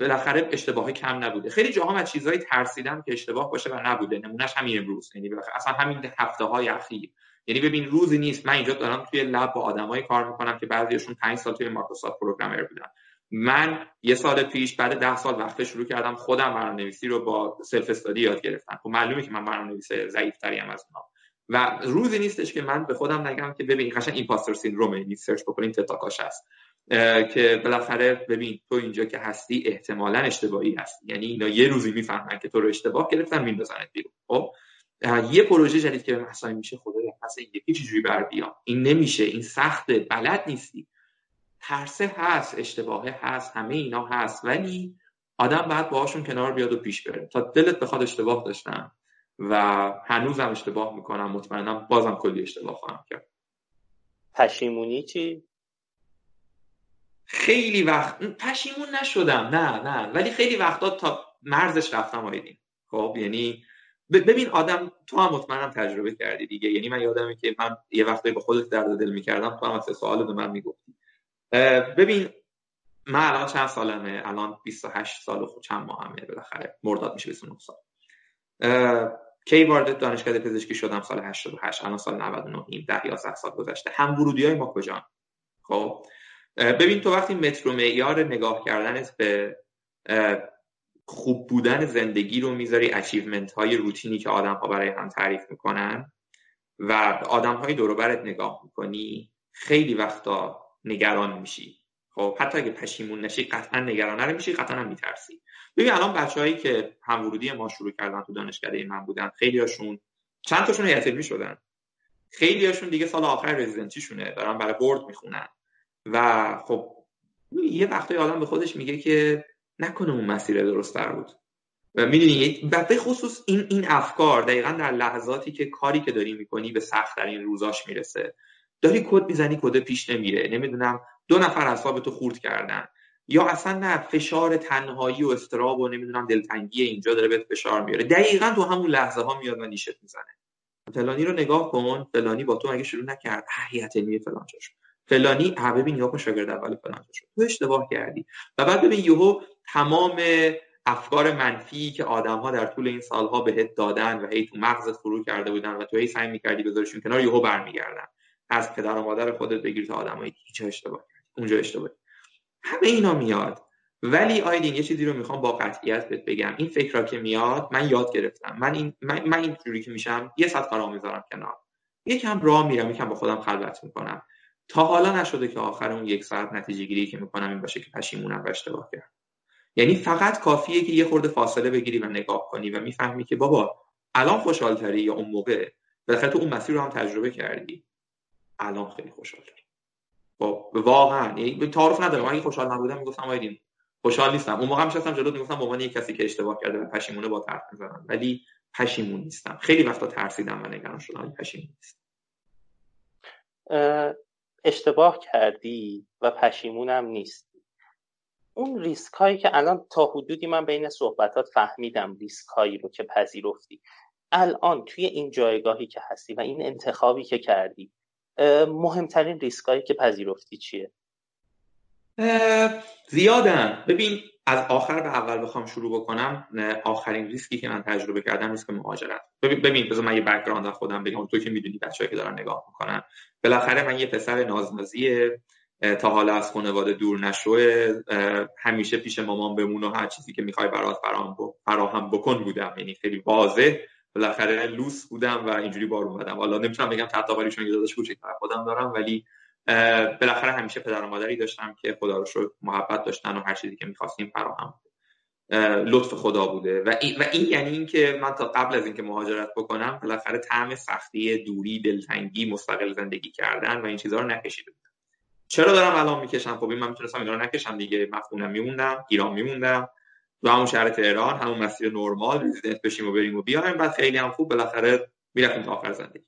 بالاخره اشتباه کم نبوده. خیلی جاها من چیزهایی ترسیدم که اشتباه باشه و نبوده. نمونهش همین امروز. یعنی اصلا همین هفته های اخیر. یعنی ببین روزی نیست. من اینجا دارم توی lab با آدمایی کار می‌کنم که بعضیشون 5 سال توی مایکروسافت programmer بودن. من یه سال پیش بعد ده سال وقت شروع کردم خودم برنامه‌نویسی رو با self-study یاد گرفتم. خب معلومه که من برنامه‌نویس ضعیف‌تری ام از اونها و روزی نیستش که من به خودم نگم که ببین قشنگ ایمپاستر سیندروم یعنی سرچ بکنین تتاکاش هست. که بالاخره ببین تو اینجا که هستی احتمالا اشتباهی هستی. یعنی اینا یه روزی می‌فهمن که تو رو اشتباه گرفتن میندازنت بیرون. خب؟ یه پروژه جدید که به مسائل میشه خدایا پس این یکی چجوری بر بیام؟ این نمیشه این سخته بلد نیستی. ترسه هست اشتباهه هست همه اینا هست ولی آدم بعد باهاشون کنار بیاد و پیش بره. تا دلت بخواد اشتباه داشتم و هنوزم اشتباه می‌کنم مطمئنم بازم کلی اشتباه خواهم کرد. پشیمونی چی؟ خیلی وقت پشیمون نشدم نه نه ولی خیلی وقتا تا مرزش رفتم آیدین خب یعنی ببین آدم تو هم مطمئنم تجربه کردی دیگه. یعنی من یادمه که من یه وقتی با خودت درد دل می‌کردم تو هم از سوال به من می‌گفتی. ببین من الان چند سالمه؟ الان 28 سال و چند ماهمه؟ بالاخره مرداد میشه 29 سال. کی وارد دانشکده پزشکی شدم سال 88 الان سال 99 10 11 سال گذشته. هم ورودی های ما کجا خب؟ ببین تو وقتی مترو معیار نگاه کردنت به خوب بودن زندگی رو می‌ذاری اچیومنت های روتینی که آدم ها برای هم تعریف می‌کنن و آدم های دوروبرت نگاه می‌کنی خیلی وقتا نگران میشی. خب حتی اگه پشیمون نشی قطعا نگران میشی قطعا هم میترسی. ببین الان بچههایی که هم ورودی ما شروع کردن تو دانشکده من بودن خیلی هاشون چند تاشون هیئت علمی شدن. خیلی هاشون دیگه سال آخر رزیدنتیشونه دارن برای بورد می‌خونن. و خب یه وقتی آدم به خودش میگه که نکنه اون مسیر درست بود. و می‌دونی به خصوص این این افکار دقیقا در لحظاتی که کاری که داری می‌کنی به سخت این روزاش می‌رسه. داری کد می‌زنی کد پیش نمیره. نمی‌دونم دو نفر اصحاب تو خورد کردن. یا اصلا نه فشار تنهایی و استراب و نمی‌دونم دلتنگی اینجا داره بهت فشار میاره. دقیقا تو همون لحظه ها میاد و نیشت می‌زنه. فلانی رو نگاه کن فلانی با تو اگه شروع نکرد هیئت علمی فلان فلانی ببین یا شاگرد اول فلان تو اشتباه کردی. و بعد ببین یهو تمام افکار منفی که آدم ها در طول این سالها بهت دادن و هی تو مغزت فرو کرده بودن و تو هی سعی می‌کردی بذارشون کنار یهو برمیگردن. از پدر و مادر خودت بگیر تا آدمایی هیچ اشتباه اونجا اشتباه همه اینا میاد. ولی آیدین یه چیزی رو می‌خوام با قطعیت بهت بگم. این فکر که میاد من یاد گرفتم. من این من, من این جوری که میشم یه ساعت کارا می‌ذارم کنار. یکم راه میرم یکم با خودم خلوت می‌کنم. تا حالا نشده که آخر اون یک ساعت نتیجه گیری که می‌کنم این باشه که پشیمونم و اشتباه کردم. یعنی فقط کافیه که یه خورده فاصله بگیری و نگاه کنی و می‌فهمی که بابا الان خوشحالتری یا اون موقع؟ بالاخره تو اون مسیر رو هم تجربه کردی. الان خیلی خوشحالتری. خب واقعا. یعنی تعارف نداره من خوشحال نبودم می‌گفتم آیدین خوشحال نیستم. اون موقع هم شستم جلوت می‌گفتم به عنوان یک کسی که اشتباه کرده و پشیمونه با حرف می‌زنم. ولی پشیمون نیستم. خیلی وقتا ترسیدم و نگران شدم ولی پشیمون نیستم. اشتباه کردی و پشیمونم نیستی اون ریسک هایی که الان تا حدودی من بین صحبتات فهمیدم ریسک هایی رو که پذیرفتی الان توی این جایگاهی که هستی و این انتخابی که کردی مهمترین ریسک هایی که پذیرفتی چیه؟ زیادن. ببین از آخر به اول بخوام شروع بکنم. آخرین ریسکی که من تجربه کردم ریسک مهاجرت. ببین ببین بذار من یه background خودم بگم. تو که می‌دونی بچه‌ای که دارن نگاه می‌کنن. بالاخره من یه پسر نازنازی تا حالا از خانواده دور نشوه همیشه پیش مامان بمون و هر چیزی که می‌خوای برات فراهم بکن بودم. یعنی خیلی واضح. بالاخره لوس بودم و اینجوری بار اومدم. حالا نمی‌تونم بگم تحت چون یه داداش کوچیک‌تر خودم دارم ولی بالاخره همیشه پدر و مادری داشتم که خدا رو شکر محبت داشتن و هر چیزی که می‌خواستیم فراهم لطف خدا بوده. و این, و این یعنی اینکه من تا قبل از اینکه مهاجرت بکنم بالاخره طعم سختی دوری دلتنگی مستقل زندگی کردن و این چیزها رو نکشیده چرا دارم الان می‌کشم؟ خب من می‌تونستم اینا رو نکشم دیگه. مفهومم میموندم ایران میموندم. و همون شهر تهران همون مسیر نرمال رزیدنت بشیم و بریم و بیایم. بعد خیلی هم خوب بالاخره می‌رفتیم تا آخر زندگی.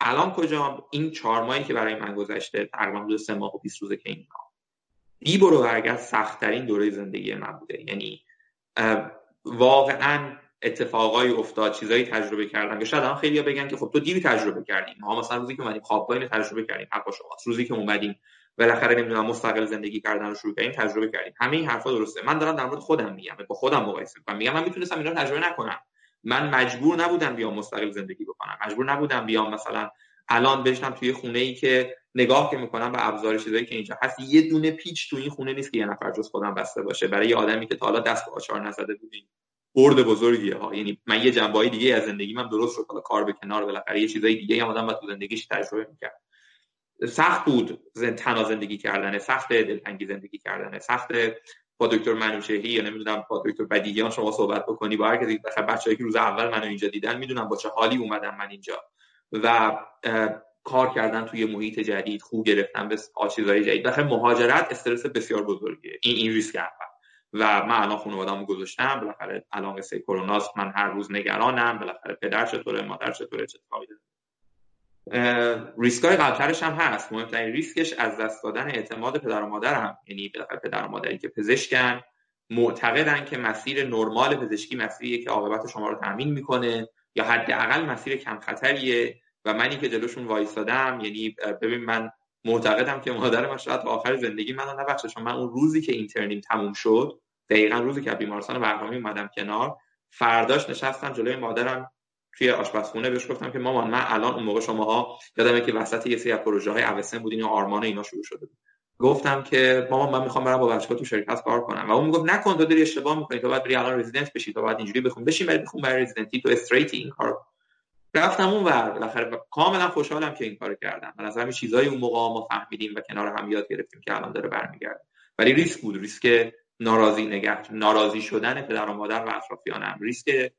الان کجا؟ این چهار ماهی که برای من گذشته تقریبا حدود سه ماه و 20 روزه که اینا. بی برو برگرد سختترین دوره زندگی من بوده. یعنی واقعا اتفاقای افتاد چیزایی تجربه کردم که شاید الان خیلی بگن که خب تو دیری تجربه کردیم. ما مثلا روزی که اومدیم خوابگاه تجربه کردیم. حق شما روزی که اومدیم بالاخره نمی‌دونم مستقل زندگی کردن رو شروع کردیم تجربه کردیم. همه این حرفا درسته. من دارم در مورد خودم میگم با خودم مقایسه می‌کنم. میگم من می‌تونستم اینا تجربه نکنم. من مجبور نبودم بیام مستقل زندگی بکنم. مجبور نبودم بیام مثلا الان بشنم توی خونه ای که نگاه که می‌کنم به ابزار چیزایی که اینجا هست. یه دونه پیچ تو این خونه نیست که یه نفر جز خودم بسته باشه. برای یه آدمی که تا حالا دست به آچار نزده بودین برد بزرگیه ها. یعنی من یه جنبه دیگه از زندگی من درست شد. حالا کار به کنار بالاخره یه چیزای دیگه هم آدم باید تو زندگیش تجربه می‌کرد. سخت بود تنها زندگی کردن سخت دلتنگی زندگی کردن سخت با دکتر منوچهری یا نمی‌دونم با دکتر بدیهیان شما صحبت بکنی. با هر کسی بچه‌ای که روز اول منو اینجا دیدن می‌دونم با چه حالی اومدم من اینجا. و کار کردن توی محیط جدید خوب گرفتن به چیزهای جدید. بخیر مهاجرت استرس بسیار بزرگیه. این این ریسک اول. و من الان خانواده‌مو گذاشتم بالاخره الان قصه کرونا من هر روز نگرانم. بالاخره پدر چطوره مادر چطوره ریسک های قبلترش هم هست. مهمترین ریسکش از دست دادن اعتماد پدر و مادر هم. یعنی پدر و مادری که پزشکن معتقدن که مسیر نرمال پزشکی مسیریه که عاقبت شما رو تامین می‌کنه یا حداقل مسیر کم خطریه. و منی که جلوشون وایسادم یعنی ببین من معتقدم که مادر من شاید آخر زندگی منو نبخشه چون من اون روزی که اینترنیم تموم شد دقیقا روزی که بیمارستان بهرامی اومدم کنار فرداش نشستم جلوی مادرم توی آشپزخونه بهش گفتم که مامان من الان اون موقع شماها یادمه که وسط یه سری پروژه های اوسن بودین و آرمان اینا شروع شده بود. گفتم که مامان من می‌خوام برم با بچه‌ها تو شرکت کار کنم. و اون می‌گفت نکن تو داری اشتباه می‌کنی تو باید بری الان رزیدنت بشی تو باید اینجوری بخون. بشین برای بخون برای رزیدنتی تو استریت این کار رفتم اون ور. بالاخره کاملا خوشحالم که این کارو کردم. من از همین چیزای اون موقع ما فهمیدیم و کنار هم یاد گرفتیم که الان داره برمیگرده. ولی ریسک بود. ریسک ناراضی نگه ناراضی شدن پدر و مادر و اطرافیانم. ریسک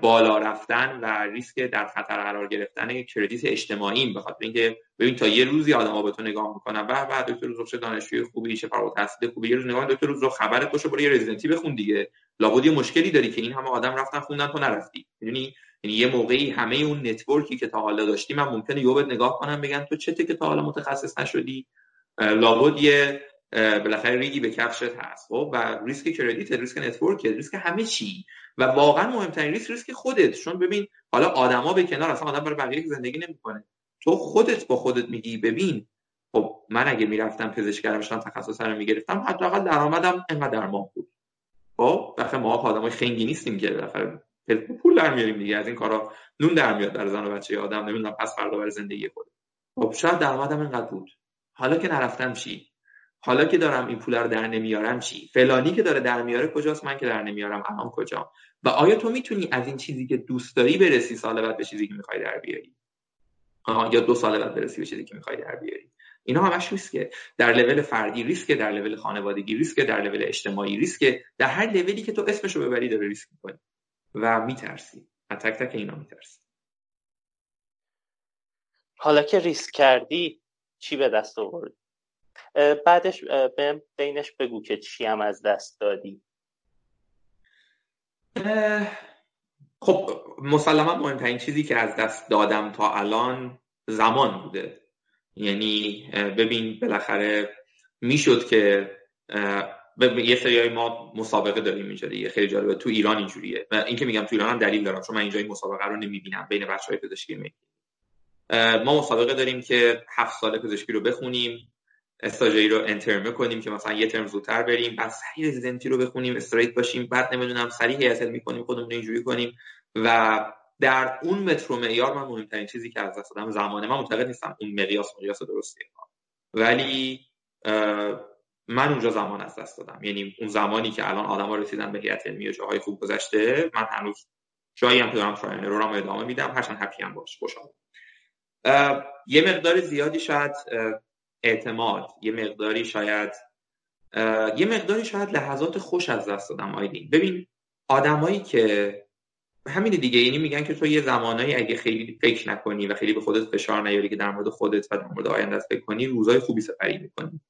بالا رفتن و ریسک در خطر قرار گرفتن کردیت اجتماعی به خاطر اینکه ببین تا یه روزی آدما به تو نگاه می‌کنن و بعد دکتر روز چه دانشجوی خوبی چه فارغ التحصیل خوبی. یه روز نگاه دکتر روز خبرت باشه برو یه رزیدنتی بخون دیگه. لابد یه مشکلی داری که این همه آدم رفتن خوندن تو نرفتی. می‌دونی؟ یعنی یه موقعی همه اون network ی که تا حالا داشتی من ممکنه یهو نگاه کنم بگن تو چته که تا حالا متخصص نشدی؟ لابد یه بالاخره ریگی به کفشت هست. خب و ریسک credit ریسک network ریسک همه چی. و واقعا مهمترین ریسک ریسک خودت. چون ببین حالا آدما به کنار اصلا آدم برای بقیه زندگی نمی‌کنه. تو خودت با خودت میگی ببین خب من اگه می‌رفتم پزشکی شدم تخصص رو می‌گرفتم حداقل درآمدم انقدر در ماه بود. خب بخاطر ما آدمای خنگی نیستیم که بالاخره پول در میاریم دیگه. از این کارا نون در میاد در زن و بچه آدم نمی‌دونم پس فردا برای زندگی خود خب شاید درآمدم اینقدر بود. حالا که نرفتم چی؟ حالا که دارم این پول رو در نمیارم چی؟ فلانی که داره در میاره کجاست؟ من که در نمیارم. الان کجا و آیا تو می‌تونی از این چیزی که دوست داری برسی سال بعد به چیزی که می‌خوای در بیاری؟ یا دو سال بعد برسی به چیزی که می‌خوای در بیاری. اینا همش ریسکه. در لول فردی ریسک در لول خانوادگی ریسک در لول اجتماعی ریسک در هر لولی که تو اسمشو ببری داره ریسک می‌کنی و میترسی. از تک تک اینا میترسی. حالا که ریسک کردی چی به دست آوردی؟ بعدش به بینش بگو که چی هم از دست دادی. خب مسلما مهمترین چیزی که از دست دادم تا الان زمان بوده. یعنی ببین بالاخره می‌شد که یه سری ما مسابقه داریم اینجا دیگه. خیلی جالبه. تو ایران اینجوریه. و این که میگم تو ایران هم دلیل دارم چون من اینجا این مسابقه رو نمی‌بینم بین بچه های پزشکی ما مسابقه داریم که هفت سال پزشکی رو بخونیم. استاجری رو انترمه کنیم که مثلا یه ترم زودتر بریم بعد سری رزیدنتی رو بخونیم استریت باشیم بعد نمی‌دونم سری هیئت می‌کنیم خودمون اینجوری کنیم. و در اون مترو معیار من مهمترین چیزی که از دست دادم زمانه من معتقد نیستم اون مقیاس مقیاس درستیه ولی من اونجا زمان از دست دادم. یعنی اون زمانی که الان آدما رسیدن به هیئت علمی و جاهای خوب گذشته من هنوز جایی هم که دارم تراین رو ادامه میدم هرچند هپی هم باش خوشحال یه مقدار زیادی شاید اعتماد یه مقداری شاید یه مقداری شاید لحظات خوش از دست دادم آیدین ببین آدمایی که همین دیگه یعنی میگن که تو یه زمانایی اگه خیلی فکر نکنی و خیلی به خودت فشار نیاری که در مورد خودت و در مورد آینده فکر کنی روزای خوبی سپری می‌کنی.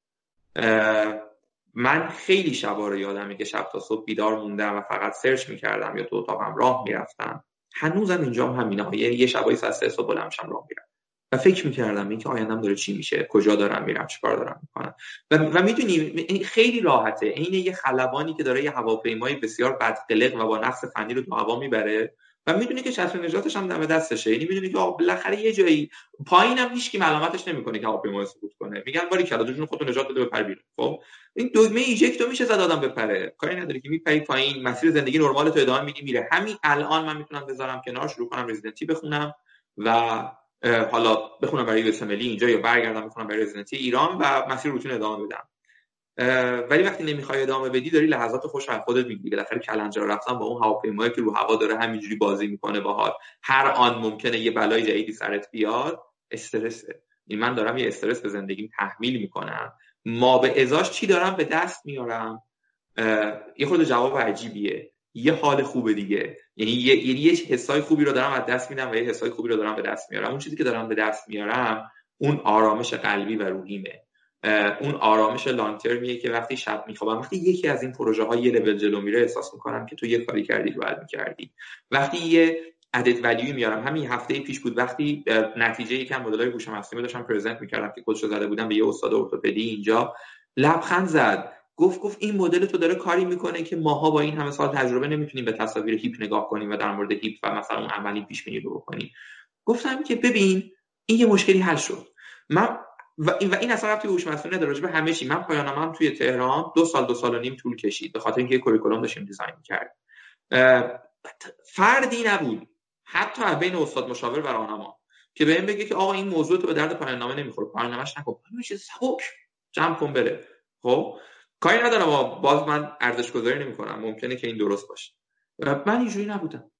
من خیلی شبا رو یادمه که شب تا صبح بیدار موندم و فقط سرچ می‌کردم یا تو اتاقم راه می‌رفتم. هنوزم اینجا هم همینه. یه, شبایی ساعت سه صبح بلند راه میرم. و فکر می‌کردم اینکه آیندم داره چی میشه کجا دارم میرم چیکار دارم می‌کنم. و, و می‌دونی خیلی راحته. عین یه خلبانی که داره یه هواپیمای بسیار بدقلق و با نقص فنی رو تو هوا می‌بره و می‌دونی که چتر نجاتش هم دم دستشه. یعنی می‌دونی که بالاخره یه جایی پایینم هیچ کی ملامتش نمی‌کنه که هواپیما سقوط کنه. میگن باری کلا جون خودتو نجات بده بپر بیرون. خب؟ این دگمه ایجکتو میشه زد آدم بپره. کاری نداره که میپری پایین مسیر زندگی نرمال تو ادامه میدی میره. همین الان من می‌تونم بذارم کنار شروع کنم رزیدنتی بخونم و حالا بخونم برای یو اینجا یا برگردم بخونم برای رزیدنتی ایران و مسیر روتین ادامه بدم. ولی وقتی نمی‌خوای ادامه بدی داری لحظات خوش از خودت می‌گیری. بالاخره کلنجار رفتن با اون هواپیمایی که رو هوا داره همینجوری بازی می‌کنه باحال. هر آن ممکنه یه بلای جدیدی سرت بیاد استرسه. این من دارم یه استرس به زندگیم تحمیل می‌کنم. ما به ازاش چی دارم؟ به دست میارم. یه خود جواب عجیبیه. یه حال خوبه دیگه. یعنی یه یعنی یه حسای خوبی رو دارم از دست میدم و یه حسای خوبی رو دارم به دست میارم. اون چیزی که دارم به دست میارم اون آرامش قلبی و روحیمه. اون آرامش لانگ ترمیه که وقتی شب میخوابم وقتی یکی از این پروژه ها یه لول جلو میره احساس می‌کنم که تو یه کاری کردی رو بعد می‌کردی. وقتی یه added value ی میارم همین هفته پیش بود وقتی نتیجه یکم مدلای هوش مصنوعی داشتم present می‌کردم که کدشو زده بودم به یه استاد ارتوپدی اینجا لبخند زد. گفت گفت این مدل تو داره کاری می‌کنه که ماها با این همه سال تجربه نمی‌تونیم به تصاویر hip نگاه کنیم و در مورد hip و مثلا اون عملی پیش بینی رو بکنیم. گفتم که ببین این یه مشکلی حل شد. من و این, و این اصلا ربطی هوش مصنوعی نداره به همه چی. من پایان‌نامم توی تهران دو سال دو سال و نیم طول کشید به خاطر اینکه curriculum داشتیم design کرد فردی نبود. حتی بین استاد مشاور و راهنما که بهم بگه که آقا این موضوع تو به درد پایان نامه نمی‌خوره. پایان نامش نکن. چیز سبک جمع کن بره. خب؟ کاری ندارم باز من ارزش گذاری نمی کنم ممکنه که این درست باشه. من اینجوری نبودم.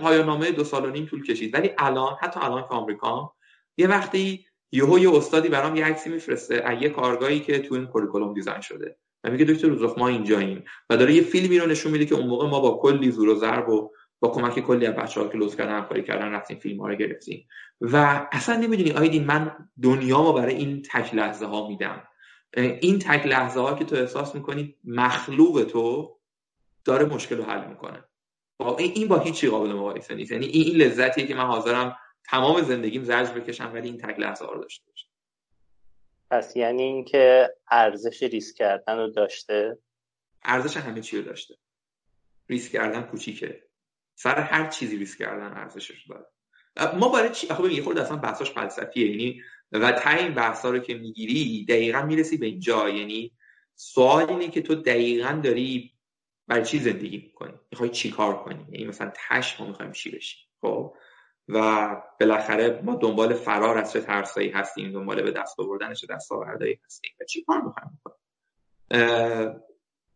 پایان نامه دو سال و نیم طول کشید. ولی الان حتی الان که آمریکا یه وقتی یهو یه استادی برام یه عکسی میفرسته از یه کارگاهی که تو این کوریکولوم دیزاین شده. و میگه دکتر روزخ ما اینجاییم. و داره یه فیلمی رو نشون میده که اون موقع ما با کلی زور و ضرب و با کمک کلی از بچه‌ها که لطف کردن همکاری کردن رفتیم فیلم ها رو گرفتیم. و اصلا نمی‌دونی آیدین من دنیا برای این تک لحظه ها میدم. این تک لحظه ها که تو احساس می‌کنی مخلوق تو داره مشکل رو حل می‌کنه. این با هیچی قابل مقایسه نیست. یعنی این لذتیه که من حاضرم تمام زندگیم زرج بکشم ولی این تک لحظه ها رو داشته باشم. پس یعنی اینکه ارزش ریسک کردن رو داشته؟ ارزش همه چی رو داشته. ریسک کردن کوچیکه. سر هر چیزی ریسک کردن ارزشش داره. ما برای چی؟ آخه یه خورده اصلا بحثاش فلسفیه. یعنی و تا این بحثا رو که می‌گیری دقیقا می‌رسی به اینجا. یعنی سوال اینه که تو دقیقا داری برای چی زندگی می‌کنی؟ می‌خوای چی کار کنی؟ یعنی مثلا تش ما می‌خوایم چی بشی خب؟ و بالاخره ما دنبال فرار از چه ترسایی هستیم دنبال به دست آوردن چه دستاوردهایی هستیم و چی کار می‌خوایم بکنیم؟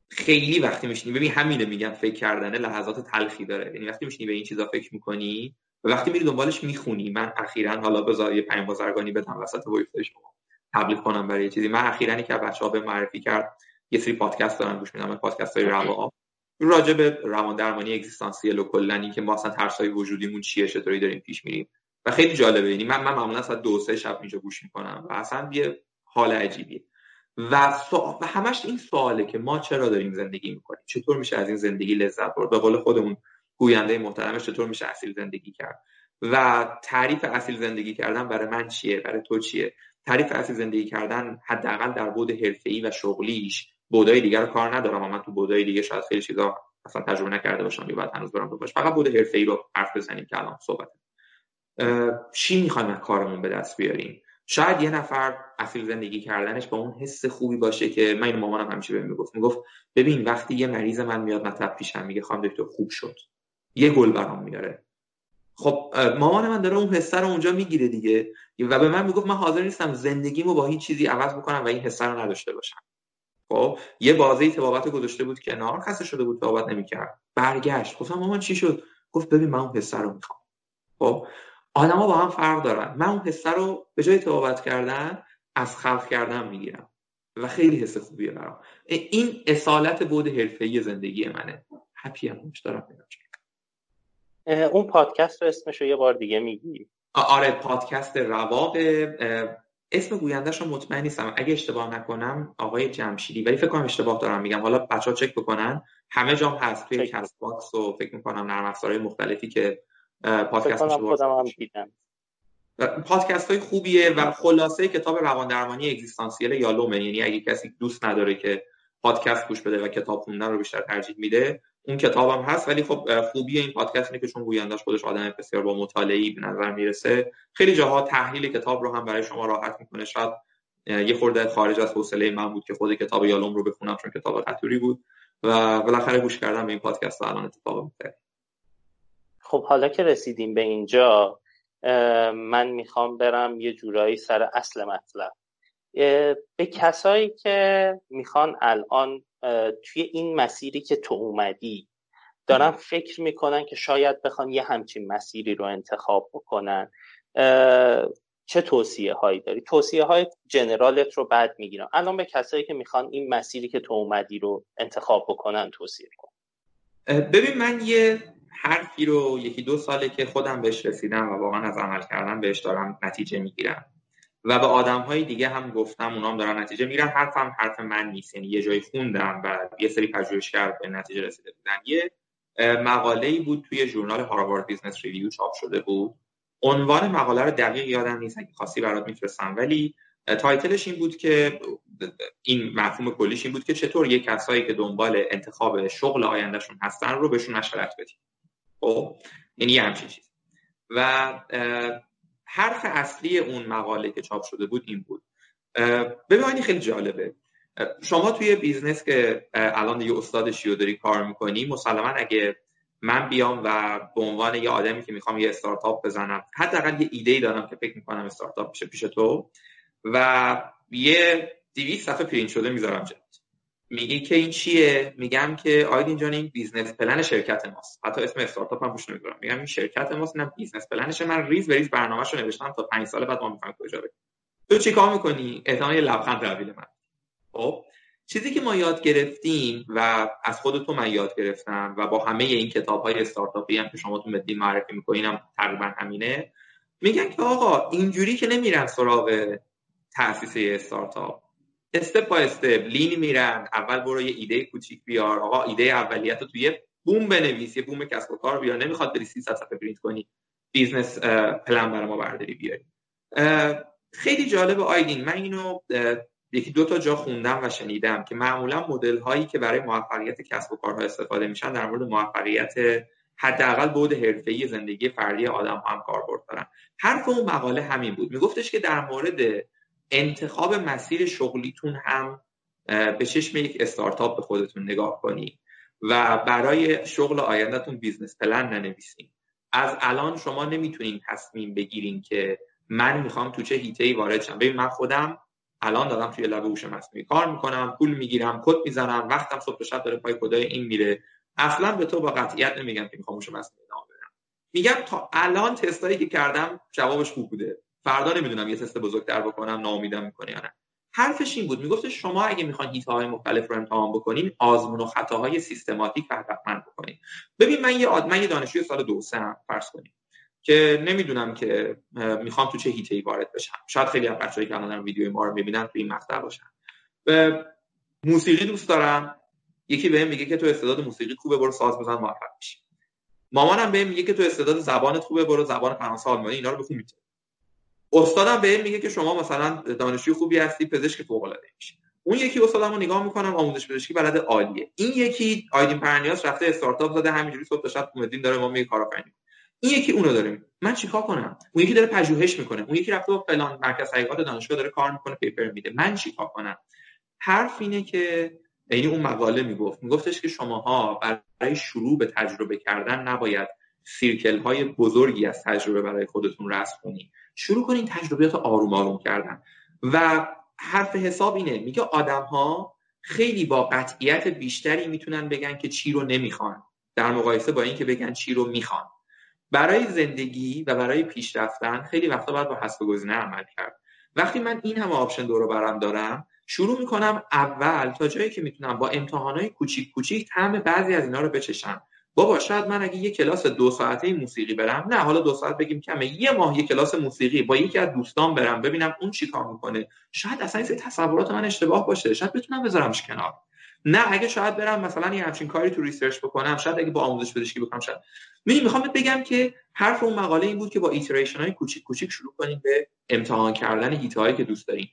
خیلی وقتی میشینی ببین همینه میگم فکر کردنه لحظات تلخی داره. یعنی وقتی میشینی به این چیزا فکر می‌کنی و وقتی میری دنبالش می‌خونی من اخیرا حالا بذار یه پنج بازرگانی بدم وسط وایفای شما تبلیغ کنم برای یه چیزی. من اخیرا که بچه‌ها به معرفی کرد یه سری پادکست دارن گوش میدم پادکست های روا راجع به روان درمانی اگزیستانسیل و کلا که ما اصلا ترسای وجودیمون چیه چطوری داریم پیش میریم. و خیلی جالبه یعنی من من معمولا ساعت دو سه شب اینجا گوش می‌کنم و اصلا یه حال عجیبیه. و, و همش این سواله که ما چرا داریم زندگی می‌کنیم؟ چطور میشه از این زندگی لذت برد؟ به قول خودمون گوینده محترمش چطور میشه اصیل زندگی کرد؟ و تعریف اصیل زندگی کردن برای من چیه؟ برای تو چیه؟ تعریف اصیل زندگی کردن حداقل در بود حرفه‌ای و شغلیش بودای دیگر کار ندارم. اما من تو بودای دیگه شاید خیلی چیزا اصلا تجربه نکرده باشم یا بعد هنوز برام باشه فقط بود حرفه‌ای رو حرف بزنیم که الان صحبت. چی می‌خوایم از کارمون به دست بیاریم؟ شاید یه نفر اصیل زندگی کردنش با اون حس خوبی باشه که من مامانم همیشه بهم می‌گفت. می‌گفت ببین وقتی یه مریض من میاد مطب پیشم میگه خانم دکتر خوب شد. یه گل برام میاره. خب مامان من داره اون حسه رو اونجا می‌گیره دیگه و به من می‌گفت من حاضر نیستم زندگیمو با هیچ چیزی عوض بکنم و این حسه رو نداشته باشم. خب یه بازه تبابت گذاشته بود کنار خسته شده بود تبابت نمی‌کرد. برگشت. گفتم مامان چی شد؟ گفت ببین من اون حسه رو می‌خوام. خب آدما با هم فرق دارن. من اون حسه رو به جای تبابت کردن از خلق کردن می‌گیرم و خیلی حس خوبیه برام. این اصالت بود حرفه‌ای زندگی منه. هپی هم دارم اون پادکست رو اسمش رو یه بار دیگه میگی. آره پادکست رواق اسم گویندهش رو مطمئن نیستم. اگه اشتباه نکنم آقای جمشیدی ولی فکر کنم اشتباه دارم میگم. حالا بچه ها چک بکنن. همه جام هست توی Castbox و فکر می‌کنم نرم افزارهای مختلفی که پادکست خودم دیدم. پادکست های خوبیه و خلاصه کتاب روان درمانی اگزیستانسیل یالومه. یعنی اگه کسی دوست نداره که پادکست گوش بده و کتاب خوندن رو بیشتر ترجیح میده اون کتابم هست ولی خب خوبی این پادکست اینه که چون گویندش خودش آدم بسیار با مطالعه‌ای به نظر می‌رسه خیلی جاها تحلیل کتاب رو هم برای شما راحت می‌کنه. شاید یه خورده خارج از حوصله من بود که خود کتاب یالوم رو بخونم چون کتاب قطوری بود و بالاخره گوش کردم به این پادکست الان اتفاق میفته خب حالا که رسیدیم به اینجا من می‌خوام برم یه جورایی سر اصل مطلب. به کسایی که می‌خوان الان توی این مسیری که تو اومدی دارن فکر می‌کنن که شاید بخوان یه همچین مسیری رو انتخاب بکنن. چه توصیه هایی داری؟ توصیه های general ت رو بعد می‌گیرم الان به کسایی که می‌خوان این مسیری که تو اومدی رو انتخاب بکنن توصیه کن. ببین من یه حرفی رو یکی دو ساله که خودم بهش رسیدم و واقعا از عمل کردن بهش دارم نتیجه می‌گیرم. و به آدم های دیگه هم گفتم اونام دارن نتیجه می‌گیرن. حرفم حرف من نیست. یعنی یه جایی خوندم و یه سری پژوهشگر به نتیجه رسیده بودن. یه مقاله ای بود توی ژورنال Harvard Business Review چاپ شده بود. عنوان مقاله رو دقیق یادم نیست اگه خواستی برات میفرستم. ولی title ش این بود که این مفهوم کلیش این بود که چطور یک کسایی که دنبال انتخاب شغل آیندهشون هستن رو بهشون مشورت بدیم. خب؟ یعنی همچین چیز. و حرف اصلی اون مقاله که چاپ شده بود این بود. ببینید خیلی جالبه. شما توی business که الان یه استاد شیو داری کار می‌کنی مسلما اگه من بیام و به عنوان یه آدمی که می‌خوام یه استارتاپ بزنم حداقل یه ایده ای دارم که فکر می‌کنم استارتاپ بشه پیش تو و یه دویست صفحه پرینت شده می‌ذارم میگی که این چیه؟ میگم که آیدین جان این business plan شرکت ماست. حتی اسم استارتاپ هم روش نمی‌ذارم میگم این شرکت ماست اینم business plan ش. من ریز به ریز برنامه‌شو نوشتم تا 5 سال بعد ما می‌خوایم کجا بریم. تو چیکار می‌کنی؟ احتمال یه لبخند تحویل من. خب چیزی که ما یاد گرفتیم و از خود تو من یاد گرفتم و با همه این کتاب های استارتاپی هم که شما تو مدین معرفی می‌کنین هم تقریبا همینه. میگن که آقا اینجوری که نمیرن سراغ تاسیس استارتاپ. step by step lean ی میرن اول برو یه ایده کوچیک بیار. آقا ایده اولیت رو توی بوم بنویس یه بوم کسب و کار بیار. نمی‌خواد بری 300 صفحه پرینت کنی business plan برای ما برداری بیاری. خیلی جالب آیدین. من اینو یکی دو تا جا خوندم و شنیدم که معمولا مدل هایی که برای موفقیت کسب و کارها استفاده میشن در مورد موفقیت حداقل بعد حرفه‌ای زندگی فردی آدم هم کاربرد دارن. حرف اون مقاله همین بود. میگفتش که در مورد انتخاب مسیر شغلیتون هم به چشم یک استارتاپ به خودتون نگاه کنی و برای شغل آیندهتون business plan ننویسین. از الان شما نمی‌تونین تصمیم بگیرین که من می‌خوام تو چه هیته ای وارد شم. ببین من خودم الان دارم توی لب هوش مصنوعی کار می‌کنم پول می‌گیرم کد می‌زنم وقتم صبح شب داره پای کدای این میره. اصلا به تو با قطعیت نمیگم که می‌خوام هوش مصنوعی ادامه بدم. میگم تا الان تستایی که کردم جوابش خوب بوده. فردا نمی‌دونم یه تست بزرگتر بکنم ناامیدم می‌کنه یا نه. حرفش این بود. می‌گفت شما اگه می‌خواین هیت های مختلف رو امتحان بکنین آزمون و خطاهای سیستماتیک و هدفمند بکنین. ببین من یه من یه دانشجوی سال دو سه فرض کنیم که نمی‌دونم که می‌خوام تو چه هیته وارد بشم. شاید خیلی از بچه‌ای که الان ویدیو ما رو می‌بینن تو این مقطع باشن. موسیقی دوست دارم. یکی بهم میگه که تو استعداد موسیقی خوبه برو ساز بزن موفق میشی مامانم بهم میگه که تو استعداد زبانت خوبه برو زبان فرانسه آلمانی اینا رو بخون می‌تونی. استادم بهم میگه که شما مثلا دانشجوی خوبی هستی پزشک فوق العاده میشی. اون یکی استادمو نگاه می‌کنم آموزش پزشکی بلد عالیه. این یکی آیدین پرنیاس رفته استارتاپ زده همینجوری صبح تا شب داره ما میگه کارآفرینی. این یکی اونو داره من چیکار کنم؟ اون یکی داره پژوهش می‌کنه. اون یکی رفته با فلان مرکز تحقیقات دانشگاه داره کار می‌کنه پیپر میده. من چیکار کنم؟ حرف اینه که یعنی اون مقاله می‌گفت. میگفتش که شماها برای شروع به تجربه کردن نباید سیرکل های بزرگی از تجربه برای خودتون رسم کنید شروع کنین تجربیات آروم آروم کردن. و حرف حساب اینه میگه آدم ها خیلی با قطعیت بیشتری می‌تونن بگن که چی رو نمی‌خوان. در مقایسه با اینکه بگن چی رو می‌خوان. برای زندگی و برای پیشرفتن خیلی وقتا باید با حسب گزینه عمل کرد. وقتی من این همه option دور برم دارم شروع می‌کنم اول تا جایی که می‌تونم با امتحانای کوچیک کوچیک طعم بعضی از اینا رو بچشم. بابا شاید من اگه یه کلاس دو ساعته موسیقی برم نه حالا دو ساعت بگیم کمه یه ماه یه کلاس موسیقی با یکی از دوستان برم ببینم اون چی کار می‌کنه. شاید اصلا این تصورات من اشتباه باشه شاید بتونم بذارمش کنار. نه اگه شاید برم مثلا یه همچین کاری تو research بکنم شاید اگه با آموزش پزشکی بکنم شاید. می‌دونی می‌خوام بگم که حرف اون مقاله این بود که با iteration های کوچیک کوچیک شروع کنیم به امتحان کردن هیت هایی که دوست داریم.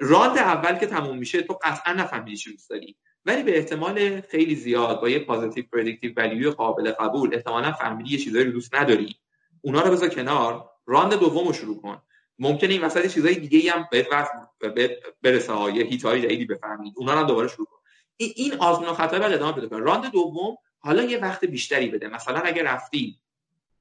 راند اول که تموم میشه تو قطعا نفهمیدی چی دوست داری. ولی به احتمال خیلی زیاد با یه positive predictive value قابل قبول احتمالا فهمیدی یه چیزایی رو دوست نداری. اونا رو بذار کنار. راند دوم رو شروع کن. ممکنه این وسط چیزای دیگه هم بهت برسه یه حیطه‌های جدیدی بفهمید. اونا رو دوباره شروع کن. این آزمون و خطا بعد ادامه بده. راند دوم حالا یه وقت بیشتری بده. مثلا اگه رفتی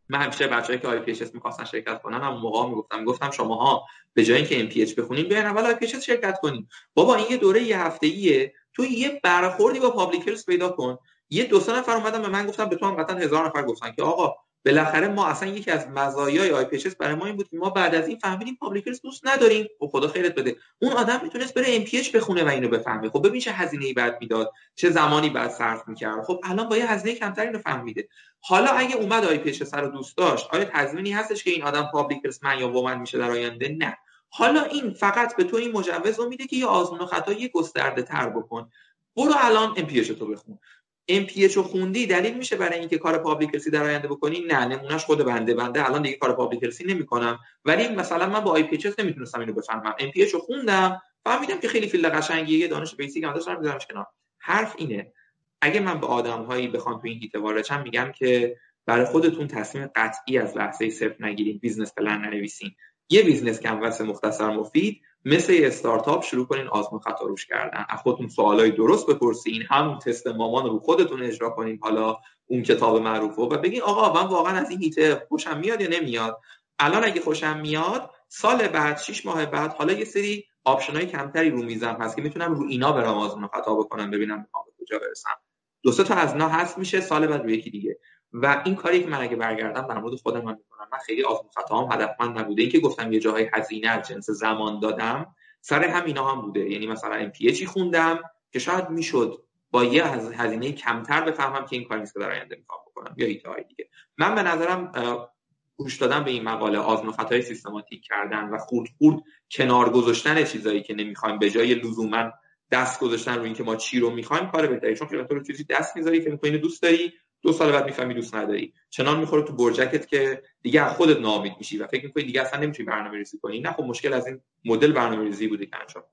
من همیشه بچه‌ای که IPHS می‌خواستن شرکت کنن هم موقع می‌گفتم. گفتم شماها به جای اینکه MPH بخونین بیاین اول IPH شرکت کنین بابا این یه دوره یه هفته‌ایه. تو یه برخوردی با public health پیدا کن. یه دو سه نفر اومدن به من گفتم به تو هم قطعا هزار نفر گفتن که آقا بالاخره ما اصلا یکی از مزایای IPH برای ما این بود که ما بعد از این فهمیدیم public health دوست نداریم. خب خدا خیرت بده. اون آدم می‌تونست بره MPH بخونه و اینو بفهمه. خب ببین چه هزینه ای بعد می‌داد چه زمانی بعد صرف می‌کرد. خب الان با یه هزینه کمتری اینو فهمیده. حالا اگه اومد IPHS رو دوست داشت آیا تضمینی هستش که این آدم public health من یا woman میشه در آینده؟ نه. حالا این فقط به تو این مجوز رو میده که یه آزمون و خطا یه گسترده تر بکن. برو الان MPH تو بخون. MPH رو خوندی دلیل میشه برای اینکه کار public health ی در آینده بکنی؟ نه نمونهش خود بنده بنده. الان دیگه کار public health ی نمی‌کنم. ولی مثلا من با IPH نمی‌تونستم اینو بفهمم. MPH رو خوندم فهمیدم که خیلی field قشنگیه دانش basic هم داشتم میذارمش کنار. حرف اینه اگه من به آدم هایی بخوام تو این حیطه میگم که برای خودتون تصمیم قطعی از لحظه صفر نگیرین business plan ننویسین. یه business canvas مختصر مفید مثل یه استارتاپ شروع کنین آزمون خطا روش کردن. از خودتون سوالای درست بپرسین همون تست مامان رو خودتون اجرا کنین حالا اون کتاب معروف و بگین آقا من واقعا از این حیطه خوشم میاد یا نمیاد؟ الان اگه خوشم میاد سال بعد شش ماه بعد حالا یه سری option های کمتری رو میزم هست که می‌تونم رو اینا برم آزمون خطا بکنم ببینم می‌خوام کجا برسم. دو تا از اینا هست میشه سال بعد رو یکی دیگه. و این کاری که من اگه برگردم در مورد خودم من می‌کنم. من خیلی آزمون خطا هم هدفمند نبوده. اینکه گفتم یه جاهای هزینه از جنس زمان دادم سر همینا هم بوده. یعنی مثلا MPH خوندم که شاید می‌شد با یه هزینه کمتر بفهمم که این کاری نیست که در آینده می‌خوام بکنم یا ایده دیگه. من به نظرم گوش دادن به این مقاله آزمون خطای سیستماتیک کردن و خورد خورد کنار گذاشتن چیزایی که نمی‌خوایم به جای لزوما دست گذاشتن رو اینکه ما چی رو می‌خوایم کار بهتری چون خیلی رو چیزی دست می‌ذاری که می‌کنی دوست داری دو سال بعد می‌فهمی دوست نداری. چنان می‌خوره تو برجکت که دیگه از خودت ناامید میشی و فکر می‌کنی دیگه اصلا نمی‌تونی برنامه ریزی کنی. نه خب مشکل از این مدل برنامه ریزی بوده که انجام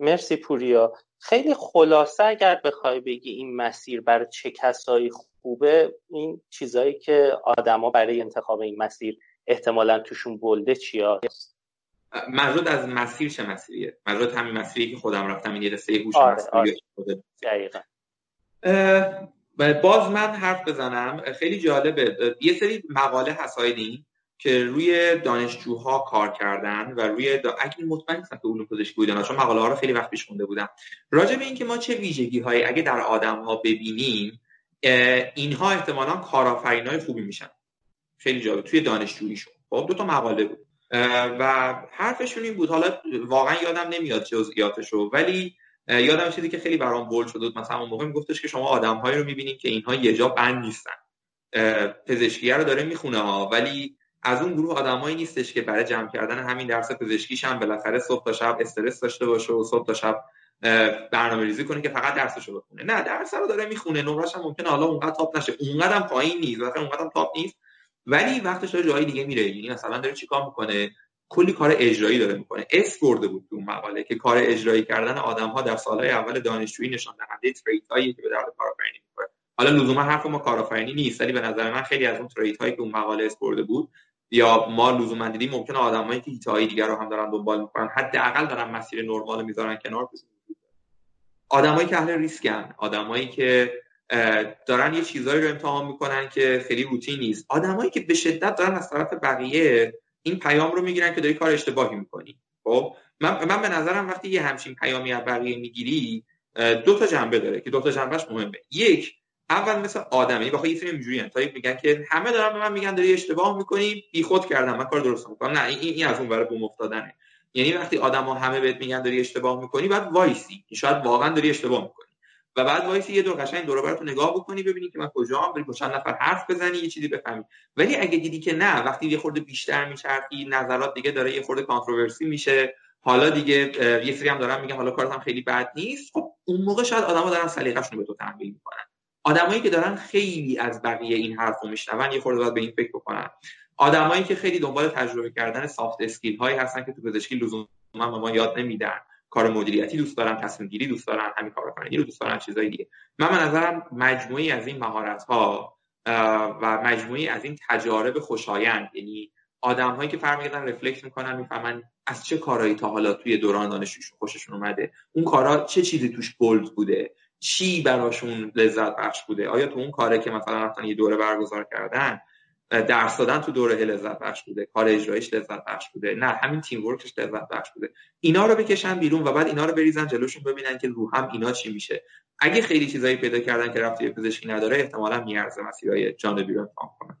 مرسی پوریا. خیلی خلاصه اگر بخوای بگی این مسیر برای چه کسایی خوبه این چیزایی که آدما برای انتخاب این مسیر احتمالا توشون بلده چیا منظور از مسیر چه مسیریه؟ منظور همین مسیری که خودم رفتم این یه دسته هوش آره، آره. باز من حرف بزنم. خیلی جالبه. یه سری مقاله هسایدین که روی دانشجوها کار کردن و روی دا... اگه مطمئن نیستم که علوم پزشکی بودن چون مقاله ها رو خیلی وقت پیش خونده بودم. راجع به اینکه ما چه ویژگی هایی اگه در آدم ها ببینیم اینها احتمالا های خوبی میشن. خیلی جالب. توی دانشجوییشون. خب دو تا مقاله بود. و حرفشون این بود. حالا واقعا یادم نمیاد جزئیاتشو ولی یادم چیزی که خیلی برام بول شده بود مثلا اون موقع میگفتش که شما آدمهایی رو می‌بینید که اینها یه جا بند نیستن. پزشکی رو داره می‌خونه ها ولی از اون گروه آدمایی نیستش که برای جمع کردن همین درس پزشکیش هم بالاخره صبح تا شب استرس داشته باشه و صبح تا شب برنامه ریزی کنه که فقط درسشو بخونه. نه درس رو داره می‌خونه نمرش هم ممکنه حالا اونقدر تاپ نشه. اونقدر هم پایین نیست مثلا اونقدر هم تاپ نیست. ولی وقتش داره جایی دیگه میره. یعنی مثلا داره چیکار می‌کنه؟ کلی کار اجرایی داره می‌کنه. اسم برده بود تو مقاله که کار اجرایی کردن آدم ها در سالهای اول دانشجویی نشان دهنده trait هایی که به درد کارآفرینی می‌خوره. حالا لزوما حرف ما کارآفرینی نیست ولی به نظر من خیلی از اون trait که اون مقاله اسم برده بود یا ما لزوما دیدیم ممکنه آدمایی که حیطه‌های دیگر رو هم دارن دنبال می‌کنن حداقل دارن مسیر نرمال می‌ذارن کنار. آدمایی که اهل ریسکن آدمایی که دارن یه چیزایی رو امتحان می‌کنن که خیلی روتین نیست. آدمایی که به شدت دارن از طرف بقیه این پیام رو می‌گیرن که داری کار اشتباهی می‌کنی. خب من, من به نظرم وقتی یه همچین پیامی از بقیه می‌گیری دو تا جنبه داره که دو تا جنبهش مهمه. یک اول مثل آدمی یعنی بخوای یه سری تا میگن که همه دارن به من میگن داری اشتباه می‌کنی خود کردم من کار درست می‌کنم نه این, این از اون برای بوم افتادنه. یعنی وقتی آدما همه بهت میگن داری اشتباه می‌کنی بعد وایسی. شاید واقعا داری اشتباه می‌کنی. و بعد وایسی یه دور قشنگ دور و برتو نگاه بکنی ببینی که من کجام بری با چند نفر حرف بزنی یه چیزی بفهمی. ولی اگه دیدی که نه وقتی یه خورده بیشتر میچرخی نظرات دیگه داره یه خورده controversy میشه. حالا دیگه یه سری هم دارن میگن حالا کارت هم خیلی بد نیست. خب اون موقع شاید آدما دارن سلیقه‌شون به تو تحمیل می‌کنن. آدمایی که دارن خیلی از بقیه این حرفو میشنون یه خورده باید به این فکر بکنن. آدمایی که خیلی دنبال تجربه کردن سافت اسکیل هایی هستن که تو پزشکی لزوما ما یاد نمیدن. کار مدیریتی دوست دارن تصمیم گیری دوست دارن همین کارآفرینی رو دوست دارن چیزای دیگه. من به نظرم مجموعی از این مهارت ها و مجموعی از این تجارب خوشایند یعنی آدم هایی که فرمیدن رفلکت می‌کنن می‌فهمن از چه کارهایی تا حالا توی دوران دانشجویی خوششون اومده. اون کارا چه چیزی توش بولد بوده؟ چی براشون لذت بخش بوده؟ آیا تو اون کاره که مثلا رفتن یه دوره برگزار کردن درس دادن تو دوره لذت بخش بوده کار اجرایش لذت بخش بوده نه همین تیم ورکش لذت بخش بوده. اینا رو بکشن بیرون و بعد اینا رو بریزن جلوشون ببینن که رو هم اینا چی میشه. اگه خیلی چیزایی پیدا کردن که رفتی پزشکی نداره احتمالا میارزه مسیرهای جانبی رو امتحان کنن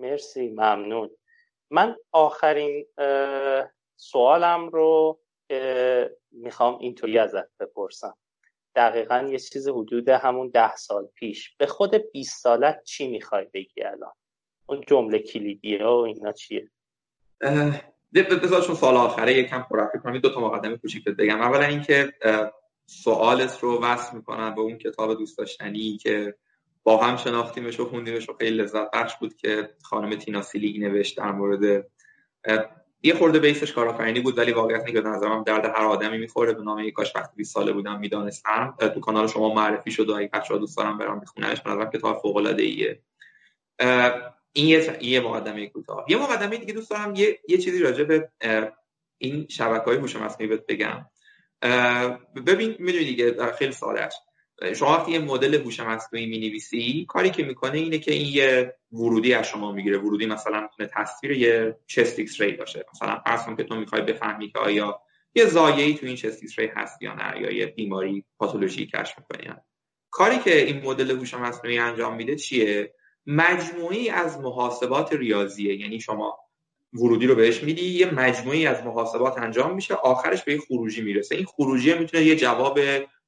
مرسی ممنون. من آخرین سوالم رو می‌خوام اینطوری ازت بپرسم. دقیقا یه چیز حدود همون ده سال پیش. به خود 20 سالت چی می‌خوای بگی الان؟ اون جمله کلیدیه و اینا چیه؟ بذار چون سال آخره یکم پرافی کنم دو تا مقدمه کوچیک بگم. اولا اینکه سوالت رو وصل می‌کنن به اون کتاب دوست داشتنی که با هم شناختیمش و خوندیمش و خیلی لذت بخش بود که خانم تینا سیلی نوشت در مورد یه خورده بیسش کارآفرینی بود ولی واقعیت اینه که نظرم درد هر آدمی می‌خوره. به نام کاش وقتی 20 ساله بودم می‌دانستم. تو کانال شما معرفی شد و اگه بچه‌ها دوست دارم برام بخوننش به نظرم کتاب فوق العاده ایه این یه یه مقدمه کوتاه. یه مقدمه دیگه دوست دارم یه, یه چیزی راجع به این شبکه های هوش مصنوعی بگم. ببین می‌دونی دیگه خیلی ساده شما وقتی یه مدل هوش مصنوعی می‌نویسی کاری که می‌کنه اینه که این یه ورودی از شما می‌گیره. ورودی مثلا می‌تونه تصویر یه chest X-ray باشه. مثلا فرض که تو می‌خوای بفهمی که آیا یه ضایعه‌ای تو این chest X-ray هست یا نه یا یه بیماری پاتولوژی کشف می‌کنی کاری که این مدل هوش مصنوعی انجام میده چیه؟ مجموعه‌ای از محاسبات ریاضیه. یعنی شما ورودی رو بهش میدی یه مجموعه‌ای از محاسبات انجام میشه آخرش به یه خروجی می‌رسه. این خروجی می‌تونه یه جواب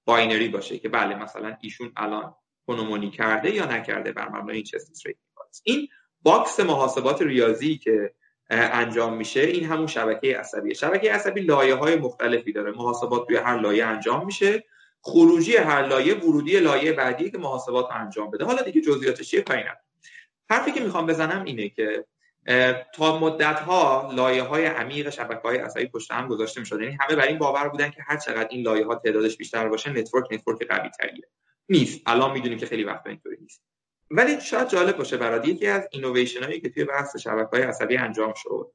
binary باشه که بله مثلا ایشون الان پنومونی کرده یا نکرده بر مبنای این chest این box محاسبات ریاضی که انجام میشه این همون شبکه عصبیه شبکه عصبی لایه های مختلفی داره. محاسبات توی هر لایه انجام میشه. خروجی هر لایه ورودی لایه بعدی که محاسبات انجام بده. حالا دیگه جزئیاتش چیه؟ پایین حرفی که می‌خوام بزنم اینه که تا مدت ها لایه های عمیق شبکه های عصبی پشت هم گذاشته می یعنی همه بر این باور بودن که هر چقدر این لایه ها تعدادش بیشتر باشه network network قوی تریه نیست. الان می‌دونیم که خیلی وقت اینطوری نیست. ولی شاید جالب باشه برای یکی از اینویشن هایی که توی بحث شبکه های عصبی انجام شد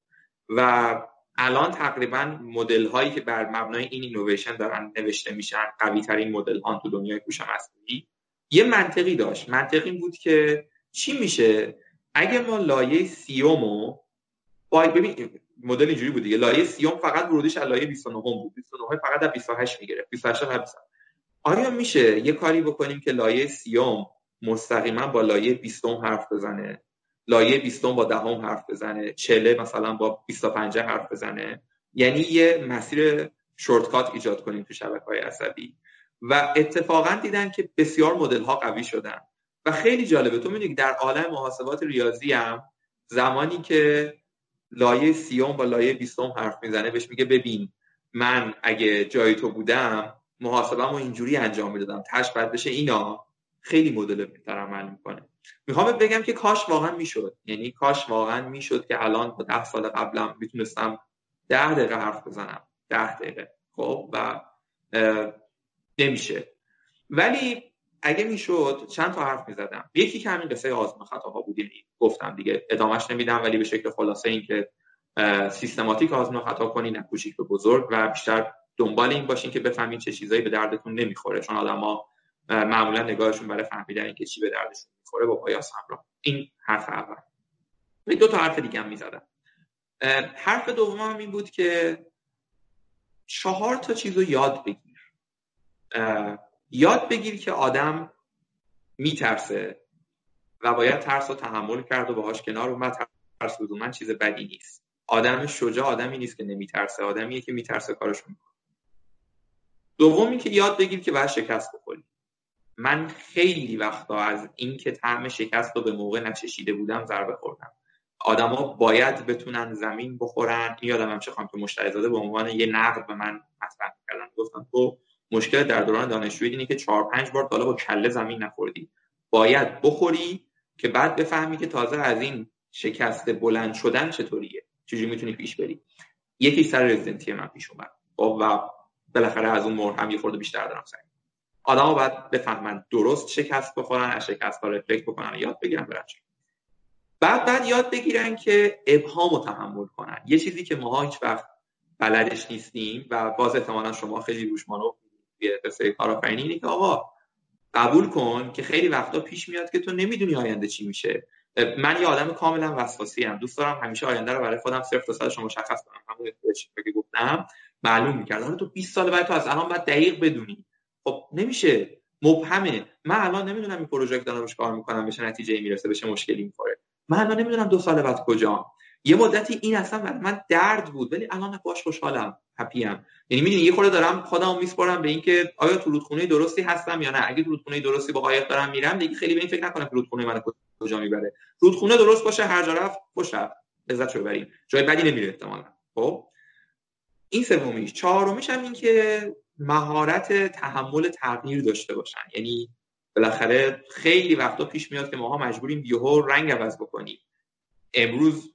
و الان تقریبا مدل هایی که بر مبنای این اینویشن دارن نوشته میشن قوی ترین مدل ها تو دنیای هوش مصنوعی یه منطقی داشت. منطقی بود که چی میشه؟ اگه ما لایه سی‌اُمو با ببین مدل اینجوری بود دیگه. لایه سی‌اُم فقط ورودیش از لایه 29 بود. 29 فقط از 28 می‌گیره 28 هم آیا میشه یه کاری بکنیم که لایه سی‌اُم مستقیما با لایه 20 حرف بزنه؟ لایه 20 با دهم حرف بزنه. چله مثلا با 25 حرف بزنه. یعنی یه مسیر شورتکات ایجاد کنیم تو شبکه های عصبی. و اتفاقا دیدن که بسیار مدل ها قوی شدن. و خیلی جالبه. تو می‌دونی در عالم محاسبات ریاضی هم زمانی که لایه سیوم با لایه بیستم حرف می‌زنه بهش میگه ببین من اگه جای تو بودم محاسبه اینجوری انجام می‌دادم. تش بد بشه اینا خیلی مدل بهتر عمل می‌کنه. می‌خوام بگم که کاش واقعا می‌شد. یعنی کاش واقعا می‌شد که الان با ده سال قبلم می‌تونستم ده دقیقه حرف بزنم. ده دقیقه. خب؟ و نمیشه. ولی اگه می‌شد چند تا حرف می‌زدم. یکی که همین قصه آزمون خطاها بود یعنی گفتم دیگه ادامش نمیدم ولی به شکل خلاصه این که سیستماتیک آزمون خطا کنین نه کوچیک به بزرگ و بیشتر دنبال این باشین که بفهمین چه چیزایی به دردتون نمی‌خوره. چون آدما معمولا نگاهشون برای فهمیدن اینکه چی به دردشون می‌خوره با پایاس همراه این حرف اول. دو تا حرف دیگه هم می‌زدم. حرف دومم این بود که چهار تا چیز رو یاد بگیر. یاد بگیر که آدم میترسه و باید ترس رو تحمل کرد و باهاش کنار اومد. ترس من چیز بدی نیست. آدم شجاع آدمی نیست که نمیترسه. آدمیه که میترسه کارش می‌کنه. دومی که یاد بگیر که باید شکست بخوری. من خیلی وقتا از اینکه طعم شکست رو به موقع نچشیده بودم ضربه خوردم. آدما باید بتونن زمین بخورن. یادم هم چه که مشتری زاده به عنوان یه نقد به من مطرح کردن. گفتن تو مشکل در دوران دانشجویی اینه که چهار پنج بار حالا با کله زمین نخوردی. باید بخوری که بعد بفهمی که تازه از این شکست بلند شدن چطوریه. چجوری می‌تونی پیش بری. یکی سر رزیدنتی من پیش اومد. و بالاخره از اون مور هم یه خورده بیشتر دارم سعی آدم باید بفهمن درست شکست بخورن از شکست ها رفلکت بکنن یاد بگیرن برن بعد بعد یاد بگیرن که ابهام تحمل کنن. یه چیزی که ما هیچ وقت بلدش نیستیم و باز احتمالا شما خیلی روش یه قصه کارآفرینی اینه که آقا قبول کن که خیلی وقتا پیش میاد که تو نمی‌دونی آینده چی میشه. من یه آدم کاملا وسواسی ام دوست دارم همیشه آینده رو برای خودم صفر تا صدش مشخص کنم. همون که گفتم معلوم می‌کردم تو 20 سال بعد تو از الان باید دقیق بدونی. خب نمیشه. مبهمه. من الان نمی‌دونم این پروژه دارم روش کار می‌کنم بشه نتیجه می‌رسه بشه مشکلی می‌خوره. من الان نمی‌دونم دو سال بعد کجا یه مدتی این اصلا من درد بود ولی الان باش خوشحالم هپیم یعنی می‌دونی یه خورده دارم خودم میسپارم به اینکه آیا تو رودخونه درستی هستم یا نه. اگه تو رودخونه درستی با قایق دارم میرم دیگه خیلی به این فکر نکنم که رودخونه من کجا می‌بره. رودخونه درست باشه هر جا رفت خوش رفت. لذت ببریم. جای بدی نمیره احتمالاً. خب؟ این سومیش. چهارمیش هم این که مهارت تحمل تغییر داشته باشن. یعنی بالاخره خیلی وقتا پیش میاد که ماها مجبوریم یهو رنگ عوض بکنیم. امروز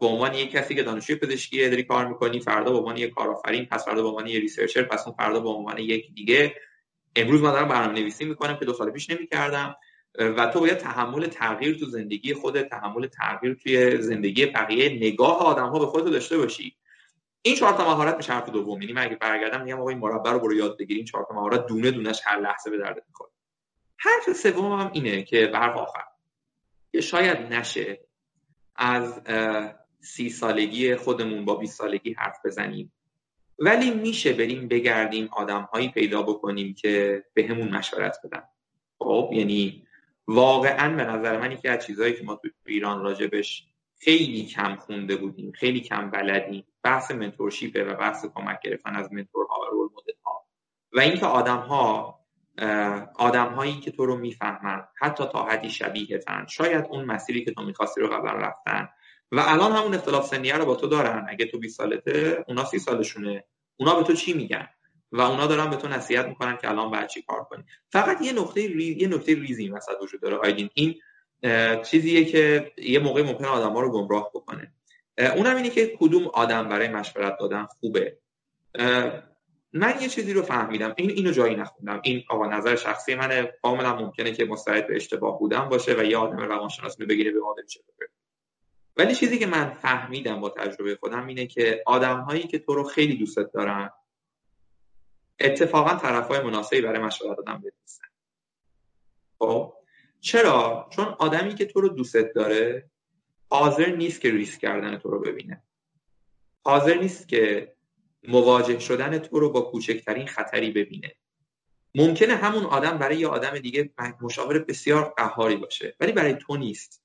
به عنوان یک کسی که دانشجوی پزشکی داری کار می‌کنی فردا به عنوان یک کارآفرین پس فردا به عنوان یک ریسرچر پس اون فردا به عنوان یک دیگه. امروز من دارم برنامه نویسی می‌کنم که دو سال پیش نمی‌کردم. و تو باید تحمل تغییر تو زندگی خود تحمل تغییر توی زندگی بقیه نگاه آدم ها به خودت داشته باشی. این چهار تا مهارت میشه حرف دوم. یعنی من اگه برگردم میگم آقا این مربع رو برو یاد بگیرین چهار تا مهارت دونه دونش هر لحظه به دردت می‌خوره. حرف سوم هم اینه که به آخر. که شاید نشه از سی سالگی خودمون با 20 سالگی حرف بزنیم. ولی میشه بریم بگردیم آدمهایی پیدا بکنیم که به همون مشورت بدن. خب یعنی واقعا به نظر من یکی از چیزهایی که ما تو ایران راجبش خیلی کم خونده بودیم خیلی کم بلدیم بحث منتورشیپه و بحث کمک گرفتن از منتورها و رول مدل ها و اینکه آدم ها آدم هایی که تو رو می‌فهمن حتی تا حدی شبیهتن شاید اون مسیری که تو می‌خواستی رو قبلا رفتن. و الان همون اختلاف سنیه رو با تو دارن. اگه تو 20 سالته اونا 30 سالشونه. اونا به تو چی میگن؟ و اونا دارن به تو نصیحت می‌کنن که الان باید چی کار کنی. فقط یه نقطه ریز یه نقطه ریزی وسط وجود داره آیدین. این چیزیه که یه موقع ممکن آدم ها رو گمراه بکنه. اونم اینه که کدوم آدم برای مشورت دادن خوبه. من یه چیزی رو فهمیدم. این اینو جایی نخوندم. این آقا نظر شخصی منه. کاملا ممکنه که مستعد به اشتباه بودن باشه و یه آدم روانشناس بگیره به مادر ولی چیزی که من فهمیدم با تجربه خودم اینه که آدم هایی که تو رو خیلی دوست دارن اتفاقا طرف های مناسبی برای مشورت دادن نیستن خب؟ چرا؟ چون آدمی که تو رو دوست داره حاضر نیست که ریسک کردن تو رو ببینه. حاضر نیست که مواجه شدن تو رو با کوچکترین خطری ببینه. ممکنه همون آدم برای یه آدم دیگه مشاور بسیار قهاری باشه ولی برای تو نیست.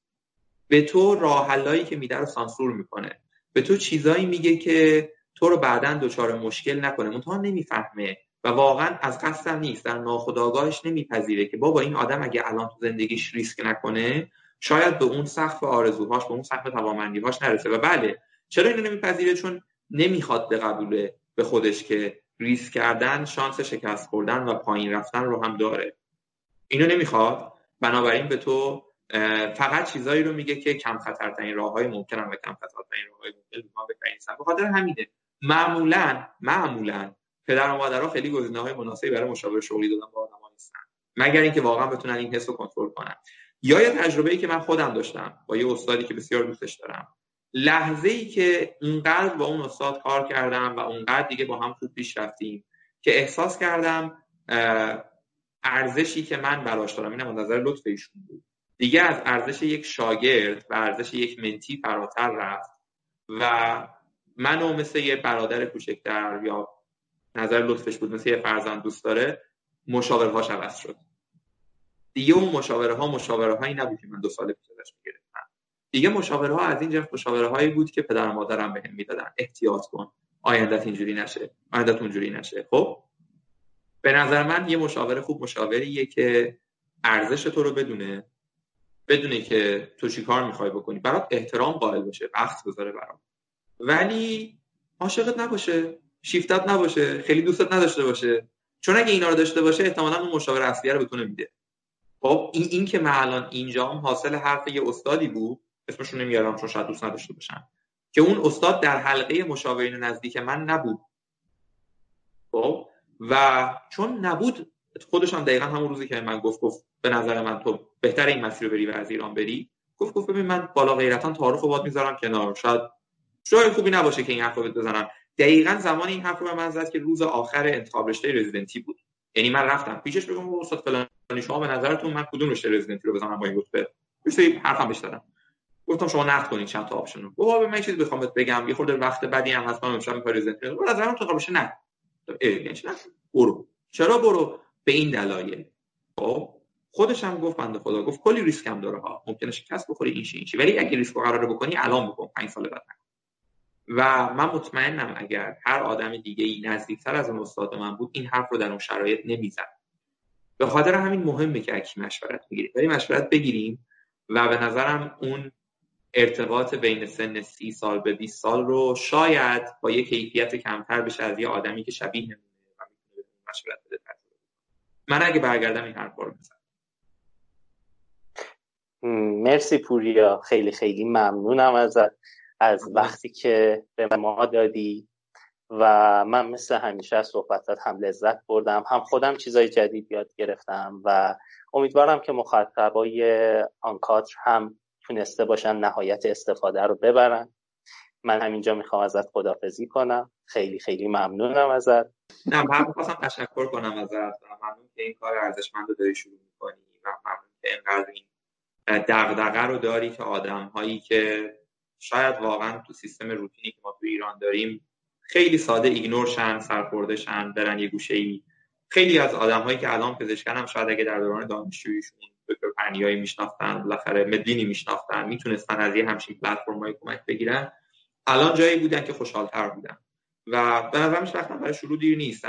به تو راه که میده رو سانسور می‌کنه. به تو چیزایی میگه که تو رو بعدا دچار مشکل نکنه. منتها نمی‌فهمه و واقعا از قصد نیست. در ناخودآگاهش نمیپذیره که بابا این آدم اگه الان تو زندگیش ریسک نکنه شاید به اون سقف آرزوهاش به اون سقف توانمندیهاش نرسه. و بله چرا اینو نمیپذیره؟ چون نمی‌خواد به قبول به خودش که ریسک کردن شانس شکست خوردن و پایین رفتن رو هم داره. اینو نمی‌خواد. بنابراین به تو فقط چیزایی رو میگه که کم خطرترین راههای ممکنن و کم خطرترین راههای ممکن ما به خاطر همینه. معمولا معمولا پدر و مادرها خیلی گزینه های مناسبی برای مشاور شغلی دادن با آدم‌ها نیستن. مگر اینکه واقعا بتونن این حس رو کنترل کنن. یا یه تجربه ای که من خودم داشتم با یه استادی که بسیار دوستش دارم. لحظه ای که اونقدر با اون استاد کار کردم و اونقدر دیگه با هم خوب پیش رفتیم که احساس کردم ارزشی که من براش دارم اینم نظر لطف ایشون بود. دیگه از ارزش یک شاگرد و ارزش یک منتی فراتر رفت و منو مثل یه برادر کوچکتر یا نظر لطفش بود مثل یه فرزند دوست داره مشاورهاش عوض شد. دیگه اون مشاوره ها مشاوره هایی نبود که من دو سال پیش ازش می‌گرفتم دیگه مشاوره ها از این جنس مشاوره هایی بود که پدر و مادرم بهم می‌دادن. احتیاط کن. آیندت اینجوری نشه. آیندت اونجوری نشه. خب؟ به نظر من یه مشاوره خوب مشاوریه که ارزش تو رو بدونه. بدونه که تو چی کار می‌خوای بکنی. برات احترام قائل باشه. وقت بذاره برات. ولی عاشقت نباشه. شیفتت نباشه. خیلی دوستت نداشته باشه. چون اگه اینا رو داشته باشه احتمالا اون مشاور اصلی رو بتونه میده. خب؟ این این که من الان اینجا هم حاصل حرف یه استادی بود اسمشون نمیارم چون شاید دوست نداشته باشن. که اون استاد در حلقه مشاورین نزدیک من نبود. خب؟ و چون نبود خودش هم دقیقا همون روزی که من گفت گفت به نظر من تو بهتر این مسیر رو بری و از ایران بری گفت گفت ببین من بالا غیرتا تعارف رو باد می‌ذارم کنار. شاید جای خوبی نباشه که این حرف رو بزنم. دقیقا زمان این حرف رو به من زد که روز آخر انتخاب رشته رزیدنتی بود. یعنی من رفتم. پیشش بگم استاد فلانی شما به نظرتون من کدوم رشته رزیدنتی رو بزنم با این رتبه؟ حرفم بهش گفتم شما نقد کنید چند تا آپشن رو. بابا من چیزی بخوام بگم. یه خورده وقت بعدی هم هست من امشب رزیدنتی رو از من تو بشه نه. یعنی نه. برو. چرا برو؟ به این دلایل. خب خودش هم گفت بنده خدا گفت کلی ریسک هم داره. ها ممکنه شکست بخوری این شی ولی اگه ریسک قراره بکنی الان بکن. 5 سال بعد و من مطمئنم اگر هر آدم دیگه ای نزدیکتر از استاد من بود این حرف رو در اون شرایط نمی‌زد. به خاطر همین مهمه که اکی مشورت بگیریم. ولی مشورت بگیریم و به نظرم اون ارتباط بین سن سی سال به 20 سال رو شاید با یه کیفیت کمتر بشه از یه آدمی که شبیه مشورت بده من اگه برگردم این حرفا رو مرسی پوریا. خیلی خیلی ممنونم از از وقتی که به ما دادی. و من مثل همیشه از صحبتات هم لذت بردم هم خودم چیزای جدید یاد گرفتم و امیدوارم که مخاطبای آنکاتر هم تونسته باشن نهایت استفاده رو ببرن. من همینجا می‌خوام ازت خدافزی کنم. خیلی خیلی ممنونم ازت. نه من می‌خواستم تشکر کنم ازت. ممنون که این کار ارزشمند رو داری شروع می‌کنی و ممنون که اینقدر این دغدغه رو داری که آدم هایی که شاید واقعا تو سیستم روتینی که ما تو ایران داریم خیلی ساده ایگنور شن سرخورده شن برن یه گوشه ای خیلی از آدم هایی که الان پزشکن هم شاید اگه در دوران دانشجوییشون دکتر پرنیایی میشناختن بالاخره مدینی میشناختن می‌تونستن از یه همچین پلتفرمای کمک بگیرن. الان جایی بودن که خوشحالتر بودن. و به نظرم وقتا برای شروع دیر نیست.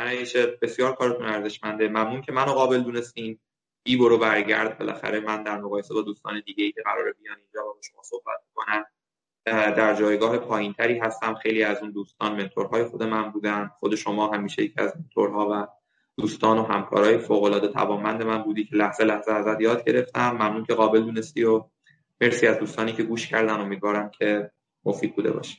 بسیار کارتون ارزشمنده. ممنون که منو قابل دونستین. ای برو برگرد. بالاخره من در مقایسه با دوستان دیگه ای که قراره بیان اینجا با شما صحبت کنن در جایگاه پایینتری هستم. خیلی از اون دوستان منتورهای خود من بودن. خود شما همیشه یکی از منتورها و دوستان و همکارای فوق العاده توانمند من بودی که لحظه لحظه ازت یاد گرفتم. ممنون که قابل دونستی و مرسی از دوستانی که گوش کردن امیدوارم که مفید بوده باشه.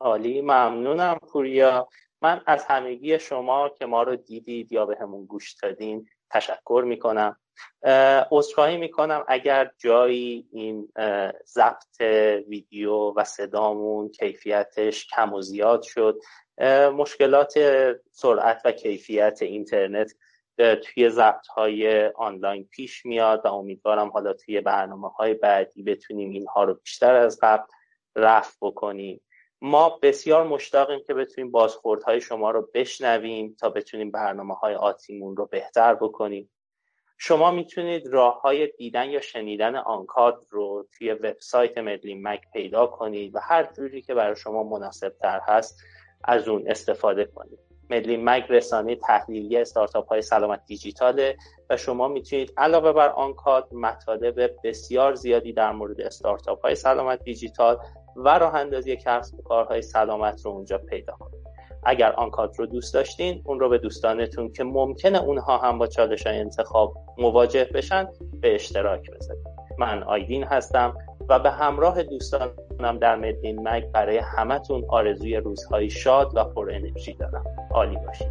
عالی ممنونم پوریا. من از همگی شما که ما رو دیدید یا به همون گوش دادین تشکر می‌کنم. عذرخواهی می‌کنم اگر جایی این ضبط ویدیو و صدامون کیفیتش کم و زیاد شد مشکلات سرعت و کیفیت اینترنت توی ضبط های آنلاین پیش میاد و امیدوارم حالا توی برنامه های بعدی بتونیم اینها رو بیشتر از قبل رفع بکنیم. ما بسیار مشتاقیم که بتونیم بازخوردهای شما رو بشنویم تا بتونیم برنامه های آتیمون رو بهتر بکنیم. شما می‌تونید راه های دیدن یا شنیدن آنکاد رو توی وبسایت مدلین مک پیدا کنید و هر جوری که برای شما مناسب تر هست از اون استفاده کنید. مدلین مک رسانه تحلیلی استارتاپ های سلامت دیجیتاله و شما می‌تونید علاوه بر آنکاد مطالب بسیار زیادی در مورد استارتاپ های سلامت دیجیتال و راه اندازی کسب و کارهای سلامت رو اونجا پیدا کنید. اگر آن کادر رو دوست داشتین اون رو به دوستانتون که ممکنه اونها هم با چالش انتخاب مواجه بشن به اشتراک بذارید. من آیدین هستم و به همراه دوستانم در مدین مک برای همتون آرزوی روزهای شاد و پر انرژی دارم. عالی باشید.